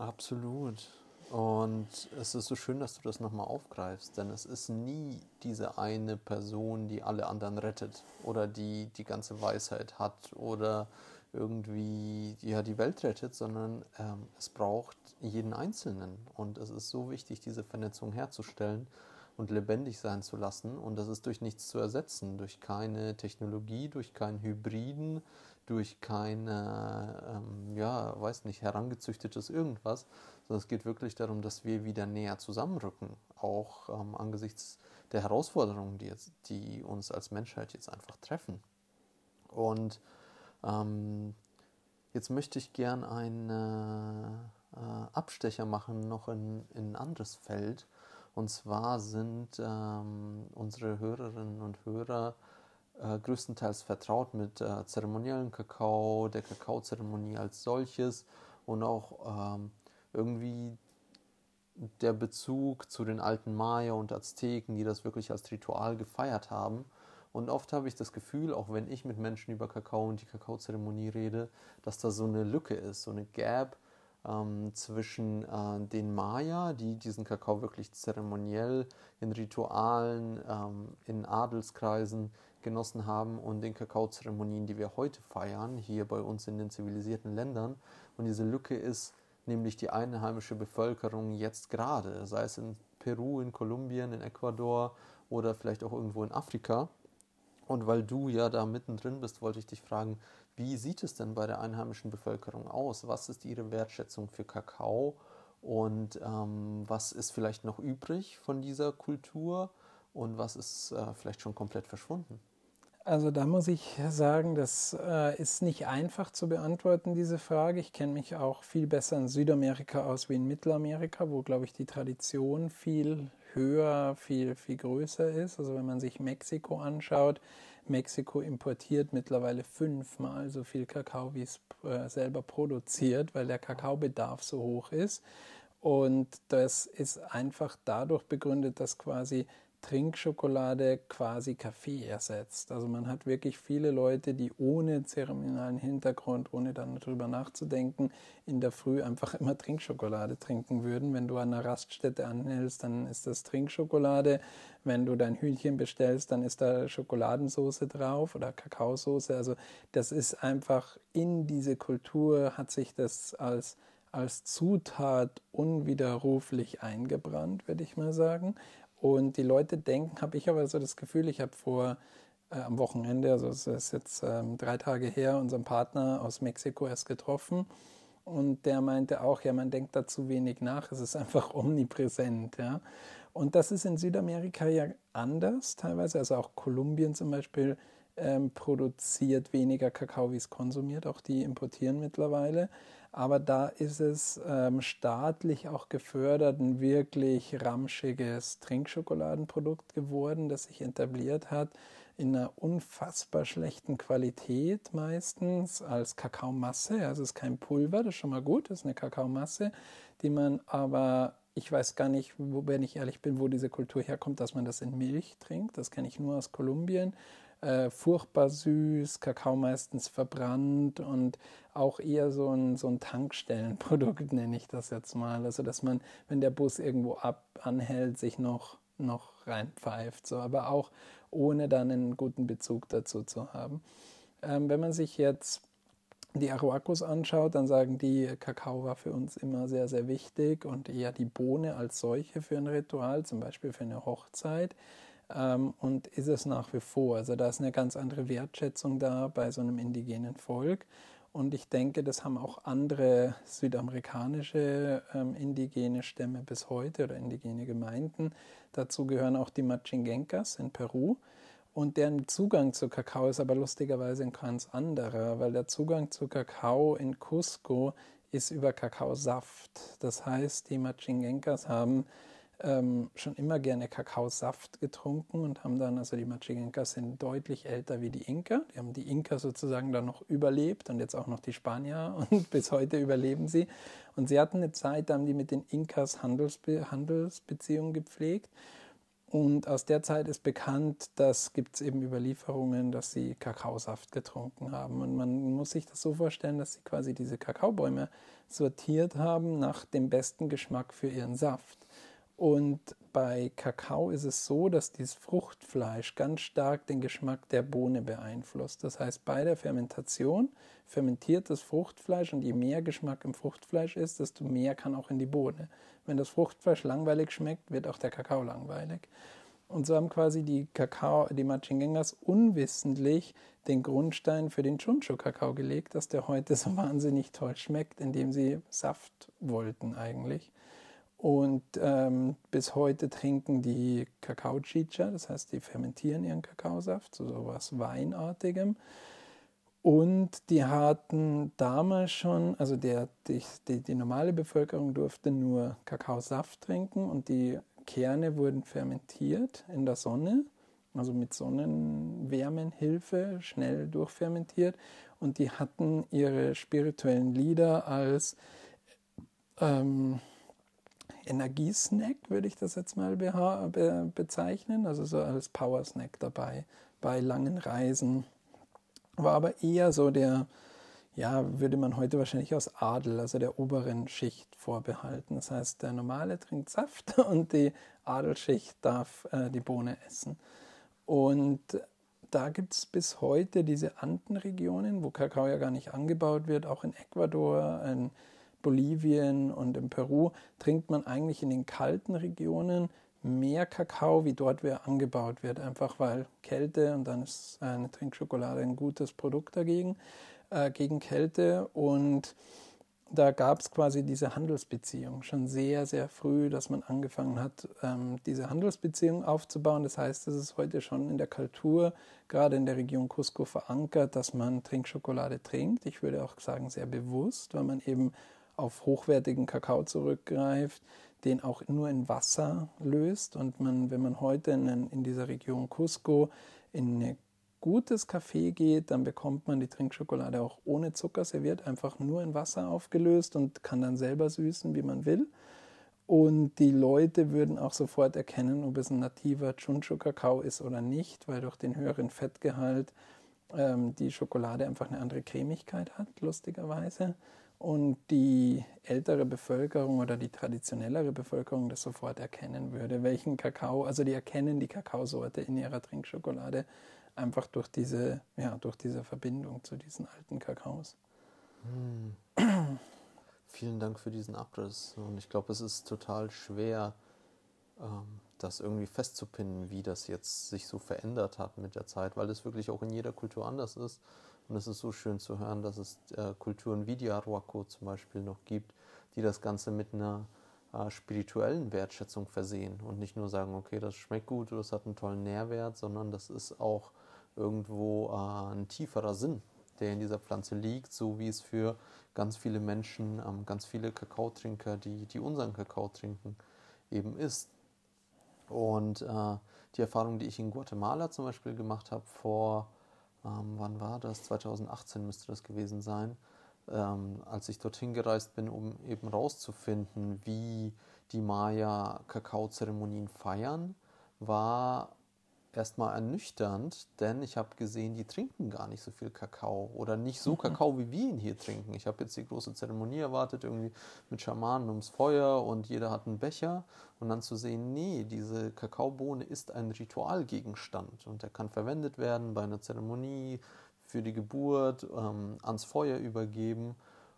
Absolut. Und es ist so schön, dass du das nochmal aufgreifst, denn es ist nie diese eine Person, die alle anderen rettet oder die die ganze Weisheit hat oder irgendwie ja, die Welt rettet, sondern ähm, es braucht jeden Einzelnen. Und es ist so wichtig, diese Vernetzung herzustellen und lebendig sein zu lassen. Und das ist durch nichts zu ersetzen, durch keine Technologie, durch keinen Hybriden, durch keine, ähm, ja, weiß nicht, herangezüchtetes irgendwas, sondern es geht wirklich darum, dass wir wieder näher zusammenrücken, auch ähm, angesichts der Herausforderungen, die, jetzt, die uns als Menschheit jetzt einfach treffen. Und ähm, jetzt möchte ich gern einen äh, Abstecher machen, noch in, in ein anderes Feld. Und zwar sind ähm, unsere Hörerinnen und Hörer äh, größtenteils vertraut mit äh, zeremoniellen Kakao, der Kakaozeremonie als solches und auch ähm, irgendwie der Bezug zu den alten Maya und Azteken, die das wirklich als Ritual gefeiert haben. Und oft habe ich das Gefühl, auch wenn ich mit Menschen über Kakao und die Kakaozeremonie rede, dass da so eine Lücke ist, so eine Gap ähm, zwischen äh, den Maya, die diesen Kakao wirklich zeremoniell in Ritualen, ähm, in Adelskreisen genossen haben und den Kakaozeremonien, die wir heute feiern, hier bei uns in den zivilisierten Ländern. Und diese Lücke ist nämlich die einheimische Bevölkerung jetzt gerade, sei es in Peru, in Kolumbien, in Ecuador oder vielleicht auch irgendwo in Afrika. Und weil du ja da mittendrin bist, wollte ich dich fragen, wie sieht es denn bei der einheimischen Bevölkerung aus? Was ist ihre Wertschätzung für Kakao? Und ähm, was ist vielleicht noch übrig von dieser Kultur? Und was ist äh, vielleicht schon komplett verschwunden? Also da muss ich sagen, das äh, ist nicht einfach zu beantworten, diese Frage. Ich kenne mich auch viel besser in Südamerika aus wie in Mittelamerika, wo, glaube ich, die Tradition viel höher, viel, viel größer ist. Also wenn man sich Mexiko anschaut, Mexiko importiert mittlerweile fünfmal so viel Kakao, wie es äh, selber produziert, weil der Kakaobedarf so hoch ist. Und das ist einfach dadurch begründet, dass quasi Trinkschokolade quasi Kaffee ersetzt. Also man hat wirklich viele Leute, die ohne zeremonialen Hintergrund, ohne dann darüber nachzudenken, in der Früh einfach immer Trinkschokolade trinken würden. Wenn du an einer Raststätte anhältst, dann ist das Trinkschokolade. Wenn du dein Hühnchen bestellst, dann ist da Schokoladensoße drauf oder Kakaosoße. Also das ist einfach in diese Kultur hat sich das als als Zutat unwiderruflich eingebrannt, würde ich mal sagen. Und die Leute denken, habe ich aber so das Gefühl, ich habe vor äh, am Wochenende, also es ist jetzt ähm, drei Tage her, unseren Partner aus Mexiko erst getroffen. Und der meinte auch, ja, man denkt da zu wenig nach, es ist einfach <laughs> omnipräsent. Ja. Und das ist in Südamerika ja anders teilweise. Also auch Kolumbien zum Beispiel ähm, produziert weniger Kakao, wie es konsumiert. Auch die importieren mittlerweile. Aber da ist es ähm, staatlich auch gefördert, ein wirklich ramschiges Trinkschokoladenprodukt geworden, das sich etabliert hat in einer unfassbar schlechten Qualität meistens als Kakaomasse. Also es ist kein Pulver, das ist schon mal gut, das ist eine Kakaomasse, die man aber, ich weiß gar nicht, wo, wenn ich ehrlich bin, wo diese Kultur herkommt, dass man das in Milch trinkt. Das kenne ich nur aus Kolumbien äh, furchtbar süß, Kakao meistens verbrannt und auch eher so ein, so ein Tankstellenprodukt, <laughs> nenne ich das jetzt mal. Also, dass man, wenn der Bus irgendwo ab anhält, sich noch, noch reinpfeift, so, aber auch ohne dann einen guten Bezug dazu zu haben. Ähm, wenn man sich jetzt die Aruacos anschaut, dann sagen die, Kakao war für uns immer sehr, sehr wichtig und eher die Bohne als solche für ein Ritual, zum Beispiel für eine Hochzeit ähm, und ist es nach wie vor. Also da ist eine ganz andere Wertschätzung da bei so einem indigenen Volk. Und ich denke, das haben auch andere südamerikanische ähm, indigene Stämme bis heute oder indigene Gemeinden. Dazu gehören auch die Machingenkas in Peru. Und deren Zugang zu Kakao ist aber lustigerweise ein ganz anderer, weil der Zugang zu Kakao in Cusco ist über Kakaosaft. Das heißt, die Machingenkas haben ähm, schon immer gerne Kakaosaft getrunken und haben dann, also die Machigenkas sind deutlich älter wie die Inka. Die haben die Inka sozusagen dann noch überlebt und jetzt auch noch die Spanier <laughs> und bis heute überleben sie. Und sie hatten eine Zeit, da haben die mit den Inkas Handelsbe Handelsbeziehungen gepflegt. Und aus der Zeit ist bekannt, dass gibt es eben Überlieferungen, dass sie Kakaosaft getrunken haben. Und man muss sich das so vorstellen, dass sie quasi diese Kakaobäume sortiert haben nach dem besten Geschmack für ihren Saft. Und bei Kakao ist es so, dass dieses Fruchtfleisch ganz stark den Geschmack der Bohne beeinflusst. Das heißt, bei der Fermentation fermentiert das Fruchtfleisch und je mehr Geschmack im Fruchtfleisch ist, desto mehr kann auch in die Bohne. Wenn das Fruchtfleisch langweilig schmeckt, wird auch der Kakao langweilig. Und so haben quasi die Kakao, die Machingengas unwissentlich den Grundstein für den Chuncho-Kakao gelegt, dass der heute so wahnsinnig toll schmeckt, indem sie Saft wollten eigentlich. Und ähm, bis heute trinken die Kakao-Chicha, das heißt, die fermentieren ihren Kakaosaft, so sowas Weinartigem. Und die hatten damals schon, also der, die, die, die normale Bevölkerung durfte nur Kakaosaft trinken und die Kerne wurden fermentiert in der Sonne, also mit Sonnenwärmenhilfe schnell durchfermentiert. Und die hatten ihre spirituellen Lieder als ähm, Energiesnack, würde ich das jetzt mal be bezeichnen, also so als Powersnack dabei bei langen Reisen war aber eher so der, ja, würde man heute wahrscheinlich aus Adel, also der oberen Schicht vorbehalten. Das heißt, der Normale trinkt Saft <laughs> und die Adelschicht darf äh, die Bohne essen. Und da gibt es bis heute diese Andenregionen, wo Kakao ja gar nicht angebaut wird, auch in Ecuador, in Bolivien und in Peru trinkt man eigentlich in den kalten Regionen mehr Kakao, wie dort wer angebaut wird, einfach weil Kälte und dann ist eine Trinkschokolade ein gutes Produkt dagegen, äh, gegen Kälte und da gab es quasi diese Handelsbeziehung schon sehr, sehr früh, dass man angefangen hat, ähm, diese Handelsbeziehung aufzubauen. Das heißt, es ist heute schon in der Kultur, gerade in der Region Cusco verankert, dass man Trinkschokolade trinkt. Ich würde auch sagen, sehr bewusst, weil man eben auf hochwertigen Kakao zurückgreift, den auch nur in Wasser löst. Und man, wenn man heute in, in dieser Region Cusco in ein gutes Café geht, dann bekommt man die Trinkschokolade auch ohne Zucker serviert, einfach nur in Wasser aufgelöst und kann dann selber süßen, wie man will. Und die Leute würden auch sofort erkennen, ob es ein nativer Chuncho-Kakao ist oder nicht, weil durch den höheren Fettgehalt ähm, die Schokolade einfach eine andere Cremigkeit hat, lustigerweise und die ältere Bevölkerung oder die traditionellere Bevölkerung das sofort erkennen würde, welchen Kakao, also die erkennen die Kakaosorte in ihrer Trinkschokolade einfach durch diese, ja, durch diese Verbindung zu diesen alten Kakaos. Hm. <clears throat> Vielen Dank für diesen Abriss. Und ich glaube, es ist total schwer, ähm, das irgendwie festzupinnen, wie das jetzt sich so verändert hat mit der Zeit, weil es wirklich auch in jeder Kultur anders ist und es ist so schön zu hören, dass es äh, Kulturen wie die Aruaco zum Beispiel noch gibt, die das Ganze mit einer äh, spirituellen Wertschätzung versehen und nicht nur sagen, okay, das schmeckt gut oder das hat einen tollen Nährwert, sondern das ist auch irgendwo äh, ein tieferer Sinn, der in dieser Pflanze liegt, so wie es für ganz viele Menschen, ähm, ganz viele Kakaotrinker, die, die unseren Kakao trinken, eben ist. Und äh, die Erfahrung, die ich in Guatemala zum Beispiel gemacht habe vor ähm, wann war das? 2018 müsste das gewesen sein, ähm, als ich dorthin gereist bin, um eben rauszufinden, wie die Maya Kakaozeremonien feiern, war erstmal ernüchternd, denn ich habe gesehen, die trinken gar nicht so viel Kakao oder nicht so mhm. Kakao, wie wir ihn hier trinken. Ich habe jetzt die große Zeremonie erwartet, irgendwie mit Schamanen ums Feuer und jeder hat einen Becher und dann zu sehen, nee, diese Kakaobohne ist ein Ritualgegenstand und er kann verwendet werden bei einer Zeremonie für die Geburt, ähm, ans Feuer übergeben.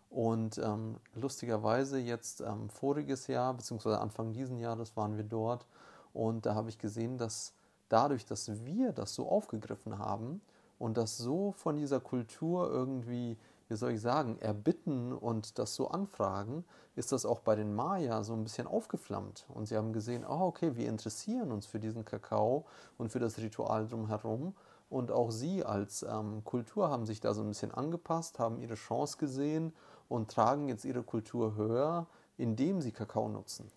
Und ähm, lustigerweise jetzt ähm, voriges Jahr, beziehungsweise Anfang diesen Jahres waren wir dort und da habe ich gesehen, dass dadurch, dass wir das so aufgegriffen haben und das so von dieser Kultur irgendwie, wie soll ich sagen, erbitten und das so anfragen, ist das auch bei den Maya so ein bisschen aufgeflammt. Und sie haben gesehen, oh, okay, wir interessieren uns für diesen Kakao und für das Ritual drumherum. Und auch sie als ähm, Kultur haben sich da so ein bisschen angepasst, haben ihre Chance gesehen und tragen jetzt ihre Kultur höher, indem sie Kakao nutzen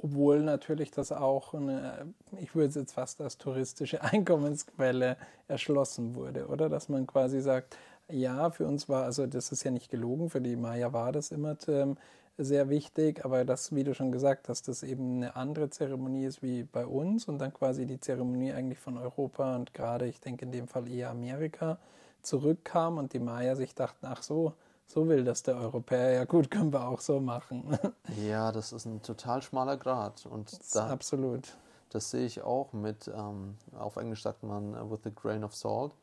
obwohl natürlich das auch eine, ich würde es jetzt fast als touristische <laughs> Einkommensquelle erschlossen wurde, oder? Dass man quasi sagt, ja, für uns war, also das ist ja nicht gelogen, für die Maya war das immer ähm, sehr wichtig, aber das, wie du schon gesagt hast, das eben eine andere Zeremonie ist wie bei uns und dann quasi die Zeremonie eigentlich von Europa und gerade, ich denke in dem Fall eher Amerika, zurückkam und die Maya sich dachten, ach so, so will das der Europäer, ja gut, können wir auch so machen. <laughs> Ja, das ist ein total schmaler Grad. Und da, absolut. Das sehe ich auch mit, ähm, auf Englisch sagt man, uh, with a grain of salt.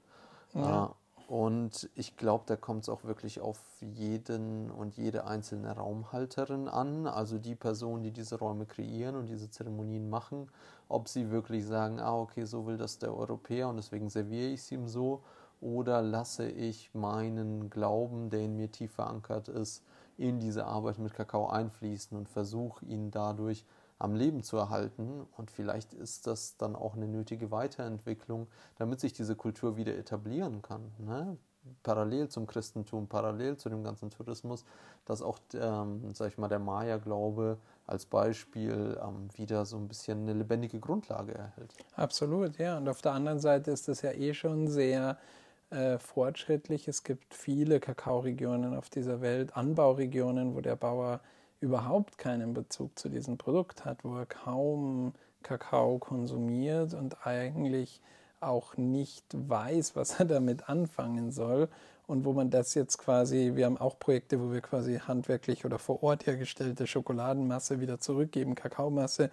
Ja. Äh, und ich glaube, da kommt es auch wirklich auf jeden und jede einzelne Raumhalterin an, also die Personen, die diese Räume kreieren und diese Zeremonien machen, ob sie wirklich sagen, ah, okay, so will das der Europäer und deswegen serviere ich es ihm so, oder lasse ich meinen Glauben, der in mir tief verankert ist, in diese Arbeit mit Kakao einfließen und versuche ihn dadurch am Leben zu erhalten. Und vielleicht ist das dann auch eine nötige Weiterentwicklung, damit sich diese Kultur wieder etablieren kann. Ne? Parallel zum Christentum, parallel zu dem ganzen Tourismus, dass auch, ähm, sag ich mal, der Maya-Glaube als Beispiel ähm, wieder so ein bisschen eine lebendige Grundlage erhält. Absolut, ja. Und auf der anderen Seite ist das ja eh schon sehr äh, fortschrittlich. Es gibt viele Kakaoregionen auf dieser Welt, Anbauregionen, wo der Bauer überhaupt keinen Bezug zu diesem Produkt hat, wo er kaum Kakao konsumiert und eigentlich auch nicht weiß, was er damit anfangen soll. Und wo man das jetzt quasi, wir haben auch Projekte, wo wir quasi handwerklich oder vor Ort hergestellte Schokoladenmasse wieder zurückgeben, Kakaomasse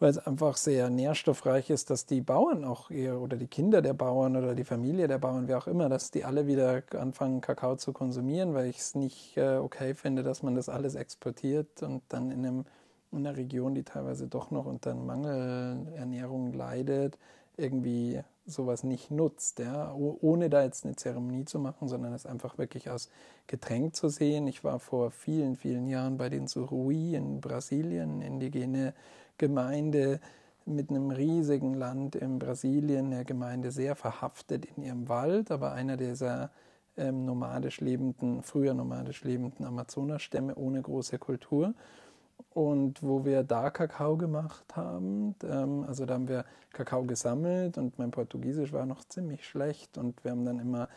weil es einfach sehr nährstoffreich ist, dass die Bauern auch eher oder die Kinder der Bauern oder die Familie der Bauern, wer auch immer, dass die alle wieder anfangen, Kakao zu konsumieren, weil ich es nicht äh, okay finde, dass man das alles exportiert und dann in, einem, in einer Region, die teilweise doch noch unter Mangelernährung leidet, irgendwie sowas nicht nutzt, ja, ohne da jetzt eine Zeremonie zu machen, sondern es einfach wirklich als Getränk zu sehen. Ich war vor vielen, vielen Jahren bei den Surui in Brasilien, indigene Gemeinde mit einem riesigen Land in Brasilien, eine Gemeinde sehr verhaftet in ihrem Wald, aber einer dieser ähm, nomadisch lebenden, früher nomadisch lebenden Amazonasstämme ohne große Kultur. Und wo wir da Kakao gemacht haben, ähm, also da haben wir Kakao gesammelt und mein Portugiesisch war noch ziemlich schlecht und wir haben dann immer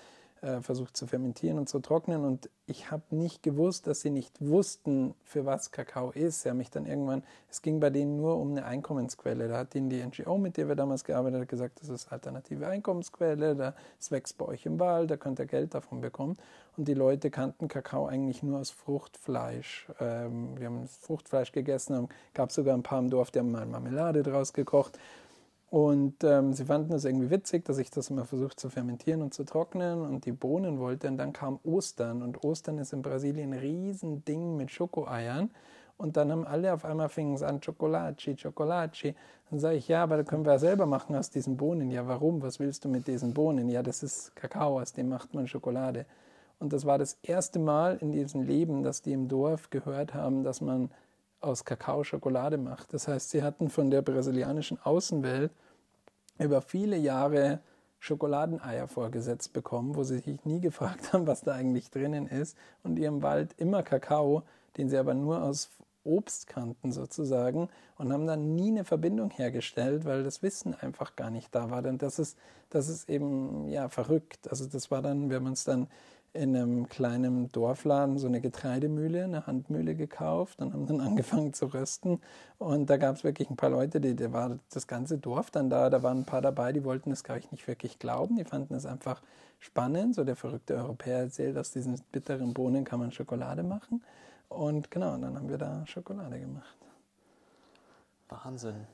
äh, versucht zu fermentieren und zu trocknen. Und ich habe nicht gewusst, dass sie nicht wussten, für was Kakao ist. Sie haben mich dann irgendwann, es ging bei denen nur um eine Einkommensquelle. Da hat ihnen die NGO, mit der wir damals gearbeitet haben, gesagt, das ist alternative Einkommensquelle, das wächst bei euch im Wald, da könnt ihr Geld davon bekommen. Und die Leute kannten Kakao eigentlich nur aus Fruchtfleisch. Ähm, wir haben Fruchtfleisch gegessen, gab sogar ein paar im Dorf, die haben mal Marmelade draus gekocht. Und ähm, sie fanden es irgendwie witzig, dass ich das immer versucht zu fermentieren und zu trocknen und die Bohnen wollte. Und dann kam Ostern. Und Ostern ist in Brasilien ein Riesending mit Schokoeiern. Und dann haben alle auf einmal fingen es an, Chocolaci, Chocolaci. Dann sage ich, ja, aber da können wir ja selber machen aus diesen Bohnen. Ja, warum? Was willst du mit diesen Bohnen? Ja, das ist Kakao, aus dem macht man Schokolade. Und das war das erste Mal in diesem Leben, dass die im Dorf gehört haben, dass man aus Kakao Schokolade macht. Das heißt, sie hatten von der brasilianischen Außenwelt über viele Jahre Schokoladeneier vorgesetzt bekommen, wo sie sich nie gefragt haben, was da eigentlich drinnen ist, und ihrem Wald immer Kakao, den sie aber nur aus Obst kannten sozusagen und haben dann nie eine Verbindung hergestellt, weil das Wissen einfach gar nicht da war. Und das ist, das ist eben ja verrückt. Also das war dann, wir haben uns dann in einem kleinen Dorfladen so eine Getreidemühle, eine Handmühle gekauft und haben dann <laughs> angefangen zu rösten. Und da gab es wirklich ein paar Leute, die, da war das ganze Dorf dann da, da waren ein paar dabei, die wollten das, glaube ich, nicht wirklich glauben. Die fanden es einfach spannend. So der verrückte Europäer erzählt, aus diesen bitteren Bohnen kann man Schokolade machen. Und genau, dann haben wir da Schokolade gemacht. Wahnsinn.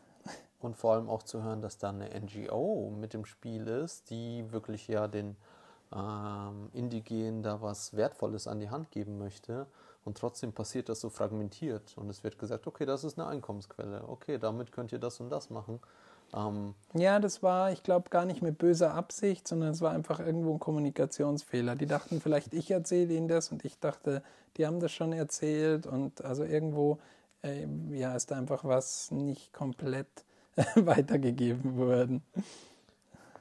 Und vor allem auch zu hören, dass da eine NGO mit im Spiel ist, die wirklich ja den ähm, Indigenen da was Wertvolles an die Hand geben möchte. Und trotzdem passiert das so fragmentiert. Und es wird gesagt, okay, das ist eine Einkommensquelle. Okay, damit könnt ihr das und das machen. Ähm, ja, das war, ich glaube, gar nicht mit böser Absicht, sondern es war einfach irgendwo ein Kommunikationsfehler. Die dachten vielleicht, ich erzähle ihnen das und ich dachte, die haben das schon erzählt. Und also irgendwo, äh, ja, ist da einfach was nicht komplett <laughs> weitergegeben worden.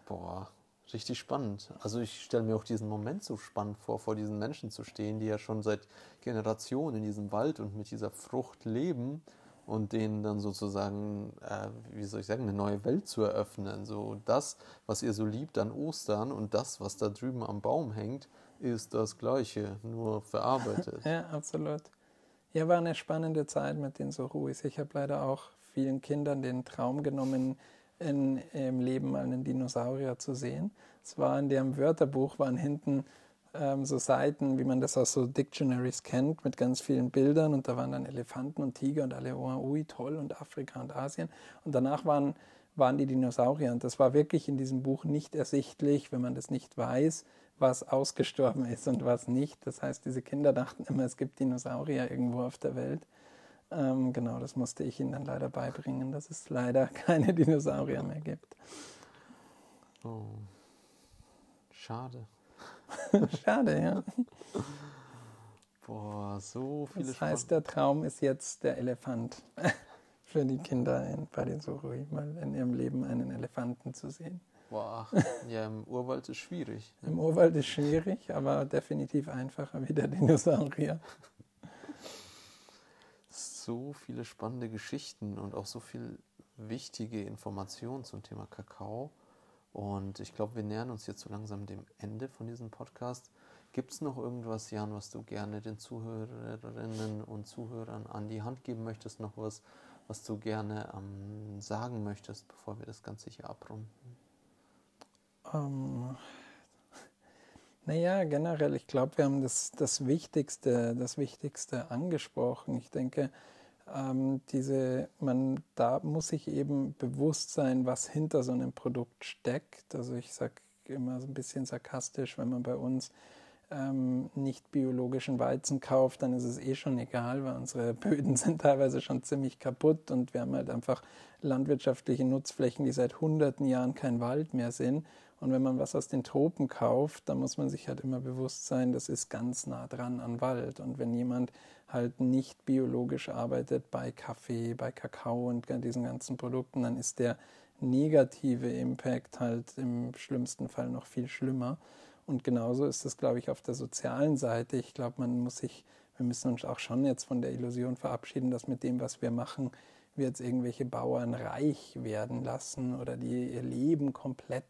Boah, richtig spannend. Also ich stelle mir auch diesen Moment so spannend vor, vor diesen Menschen zu stehen, die ja schon seit Generationen in diesem Wald und mit dieser Frucht leben und denen dann sozusagen, äh, wie soll ich sagen, eine neue Welt zu eröffnen. So das, was ihr so liebt an Ostern und das, was da drüben am Baum hängt, ist das Gleiche, nur verarbeitet. <laughs> ja, absolut. Ja, war eine spannende Zeit mit den Soruis. Ich habe leider auch vielen Kindern den Traum genommen, in, im Leben einen Dinosaurier zu sehen. Es war in dem Wörterbuch, waren hinten ähm, so Seiten, wie man das aus so Dictionaries kennt, mit ganz vielen Bildern und da waren dann Elefanten und Tiger und alle, oh, ui, toll und Afrika und Asien. Und danach waren, waren die Dinosaurier und das war wirklich in diesem Buch nicht ersichtlich, wenn man das nicht weiß, was ausgestorben ist und was nicht. Das heißt, diese Kinder dachten immer, es gibt Dinosaurier irgendwo auf der Welt. Ähm, genau, das musste ich ihnen dann leider beibringen, dass es leider <laughs> keine Dinosaurier mehr gibt. Oh. Schade. <laughs> Schade, ja. Boah, so viele Das heißt, der Traum ist jetzt der Elefant <laughs> für die Kinder in, bei den Surui, mal in ihrem Leben einen Elefanten zu sehen. Boah, ja, im Urwald ist schwierig. Ne? Im Urwald ist schwierig, aber definitiv einfacher wie der Dinosaurier. So viele spannende Geschichten und auch so viel wichtige Informationen zum Thema Kakao. Und ich glaube, wir nähern uns jetzt so langsam dem Ende von diesem Podcast. Gibt es noch irgendwas, Jan, was du gerne den Zuhörerinnen und Zuhörern an die Hand geben möchtest? Noch was, was du gerne ähm, sagen möchtest, bevor wir das Ganze hier abrunden? Ähm, naja, generell, ich glaube, wir haben das, das, Wichtigste, das Wichtigste angesprochen. Ich denke, ähm, diese, man, da muss sich eben bewusst sein, was hinter so einem Produkt steckt. Also ich sage immer so ein bisschen sarkastisch, wenn man bei uns ähm, nicht biologischen Weizen kauft, dann ist es eh schon egal, weil unsere <laughs> Böden sind teilweise schon ziemlich kaputt und wir haben halt einfach landwirtschaftliche Nutzflächen, die seit hunderten Jahren kein Wald mehr sind. Und wenn man was aus den Tropen kauft, dann muss man sich halt immer bewusst sein, das ist ganz nah dran an Wald. Und wenn jemand halt nicht biologisch arbeitet bei Kaffee, bei Kakao und diesen ganzen Produkten, dann ist der negative Impact halt im schlimmsten Fall noch viel schlimmer. Und genauso ist es, glaube ich, auf der sozialen Seite. Ich glaube, man muss sich, wir müssen uns auch schon jetzt von der Illusion verabschieden, dass mit dem, was wir machen, wir jetzt irgendwelche Bauern reich werden lassen oder die ihr Leben komplett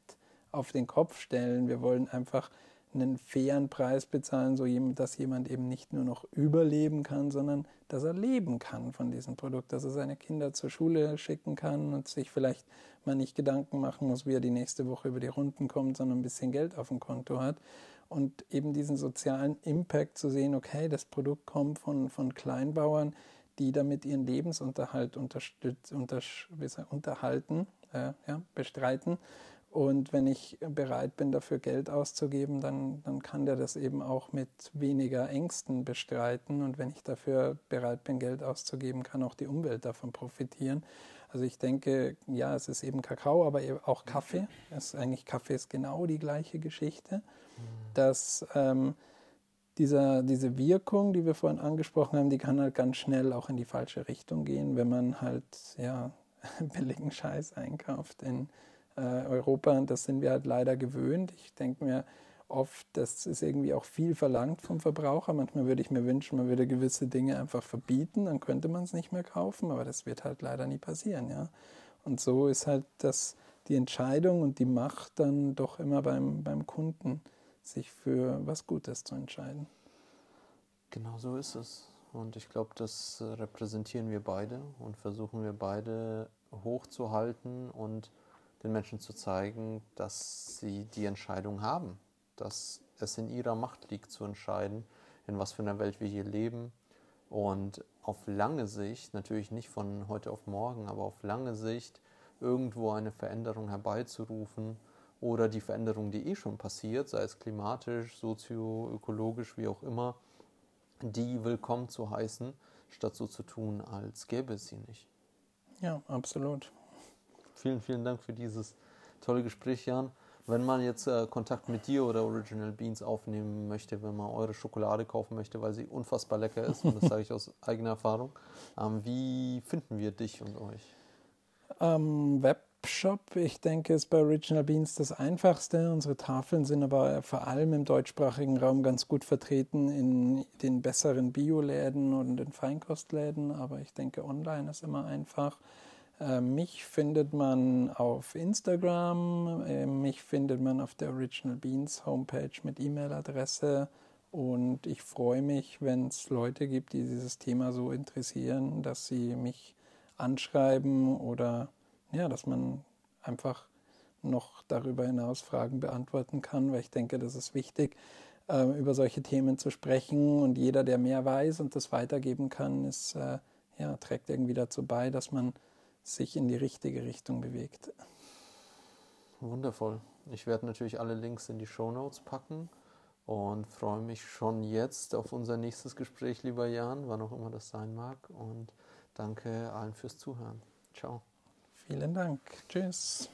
auf den Kopf stellen. Wir wollen einfach einen fairen Preis bezahlen, so dass jemand eben nicht nur noch überleben kann, sondern dass er leben kann von diesem Produkt, dass er seine Kinder zur Schule schicken kann und sich vielleicht mal nicht Gedanken machen muss, wie er die nächste Woche über die Runden kommt, sondern ein bisschen Geld auf dem Konto hat. Und eben diesen sozialen Impact zu sehen, okay, das Produkt kommt von, von Kleinbauern, die damit ihren Lebensunterhalt unterstütz, unter, unterhalten, äh, ja, bestreiten und wenn ich bereit bin, dafür Geld auszugeben, dann, dann kann der das eben auch mit weniger Ängsten bestreiten. Und wenn ich dafür bereit bin, Geld auszugeben, kann auch die Umwelt davon profitieren. Also ich denke, ja, es ist eben Kakao, aber eben auch Kaffee. Es ist eigentlich Kaffee ist genau die gleiche Geschichte, dass ähm, dieser, diese Wirkung, die wir vorhin angesprochen haben, die kann halt ganz schnell auch in die falsche Richtung gehen, wenn man halt ja <laughs> billigen Scheiß einkauft in äh, Europa. Und das sind wir halt leider gewöhnt. Ich denke mir oft, das ist irgendwie auch viel verlangt vom Verbraucher. Manchmal würde ich mir wünschen, man würde gewisse Dinge einfach verbieten, dann könnte man es nicht mehr kaufen, aber das wird halt leider nie passieren, ja. Und so ist halt das, die Entscheidung und die Macht dann doch immer beim, beim Kunden, sich für was Gutes zu entscheiden. Genau so ist es. Und ich glaube, das repräsentieren wir beide und versuchen wir beide hochzuhalten und den Menschen zu zeigen, dass sie die Entscheidung haben, dass es in ihrer Macht liegt zu entscheiden, in was für einer Welt wir hier leben und auf lange Sicht, natürlich nicht von heute auf morgen, aber auf lange Sicht irgendwo eine Veränderung herbeizurufen oder die Veränderung, die eh schon passiert, sei es klimatisch, sozioökologisch, wie auch immer, die willkommen zu heißen, statt so zu tun, als gäbe es sie nicht. Ja, absolut. Vielen, vielen Dank für dieses tolle Gespräch, Jan. Wenn man jetzt äh, Kontakt mit dir oder Original Beans aufnehmen möchte, wenn man eure Schokolade kaufen möchte, weil sie unfassbar lecker ist, und das sage ich aus <laughs> eigener Erfahrung, ähm, wie finden wir dich und euch? Ähm, Webshop, ich denke, ist bei Original Beans das einfachste. Unsere Tafeln sind aber vor allem im deutschsprachigen Raum ganz gut vertreten in den besseren Bioläden und den Feinkostläden, aber ich denke, online ist immer einfach. Äh, mich findet man auf Instagram, äh, mich findet man auf der Original Beans Homepage mit E-Mail-Adresse Und ich freue mich, wenn es Leute gibt, die dieses Thema so interessieren, dass sie mich anschreiben oder ja, dass man einfach noch darüber hinaus Fragen beantworten kann, weil ich denke, das ist wichtig, äh, über solche Themen zu sprechen. Und jeder, der mehr weiß und das weitergeben kann, ist, äh, ja, trägt irgendwie dazu bei, dass man sich in die richtige Richtung bewegt. Wundervoll. Ich werde natürlich alle Links in die Show Notes packen und freue mich schon jetzt auf unser nächstes Gespräch, lieber Jan, wann auch immer das sein mag. Und danke allen fürs Zuhören. Ciao. Vielen Dank. Tschüss.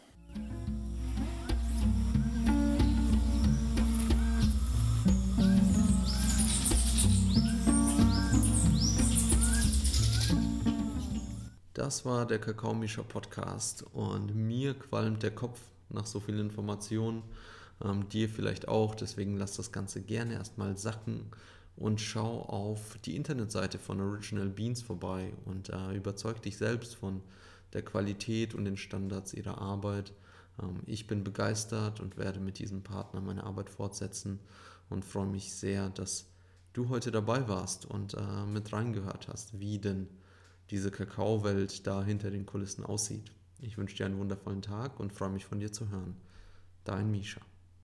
Das war der Kakaomischer Podcast und mir qualmt der Kopf nach so vielen Informationen, ähm, dir vielleicht auch, deswegen lass das Ganze gerne erstmal sacken und schau auf die Internetseite von Original Beans vorbei und äh, überzeug dich selbst von der Qualität und den Standards ihrer Arbeit. Ähm, ich bin begeistert und werde mit diesem Partner meine Arbeit fortsetzen und freue mich sehr, dass du heute dabei warst und äh, mit reingehört hast, wie denn diese Kakaowelt da hinter den Kulissen aussieht. Ich wünsche dir einen wundervollen Tag und freue mich von dir zu hören. Dein Misha.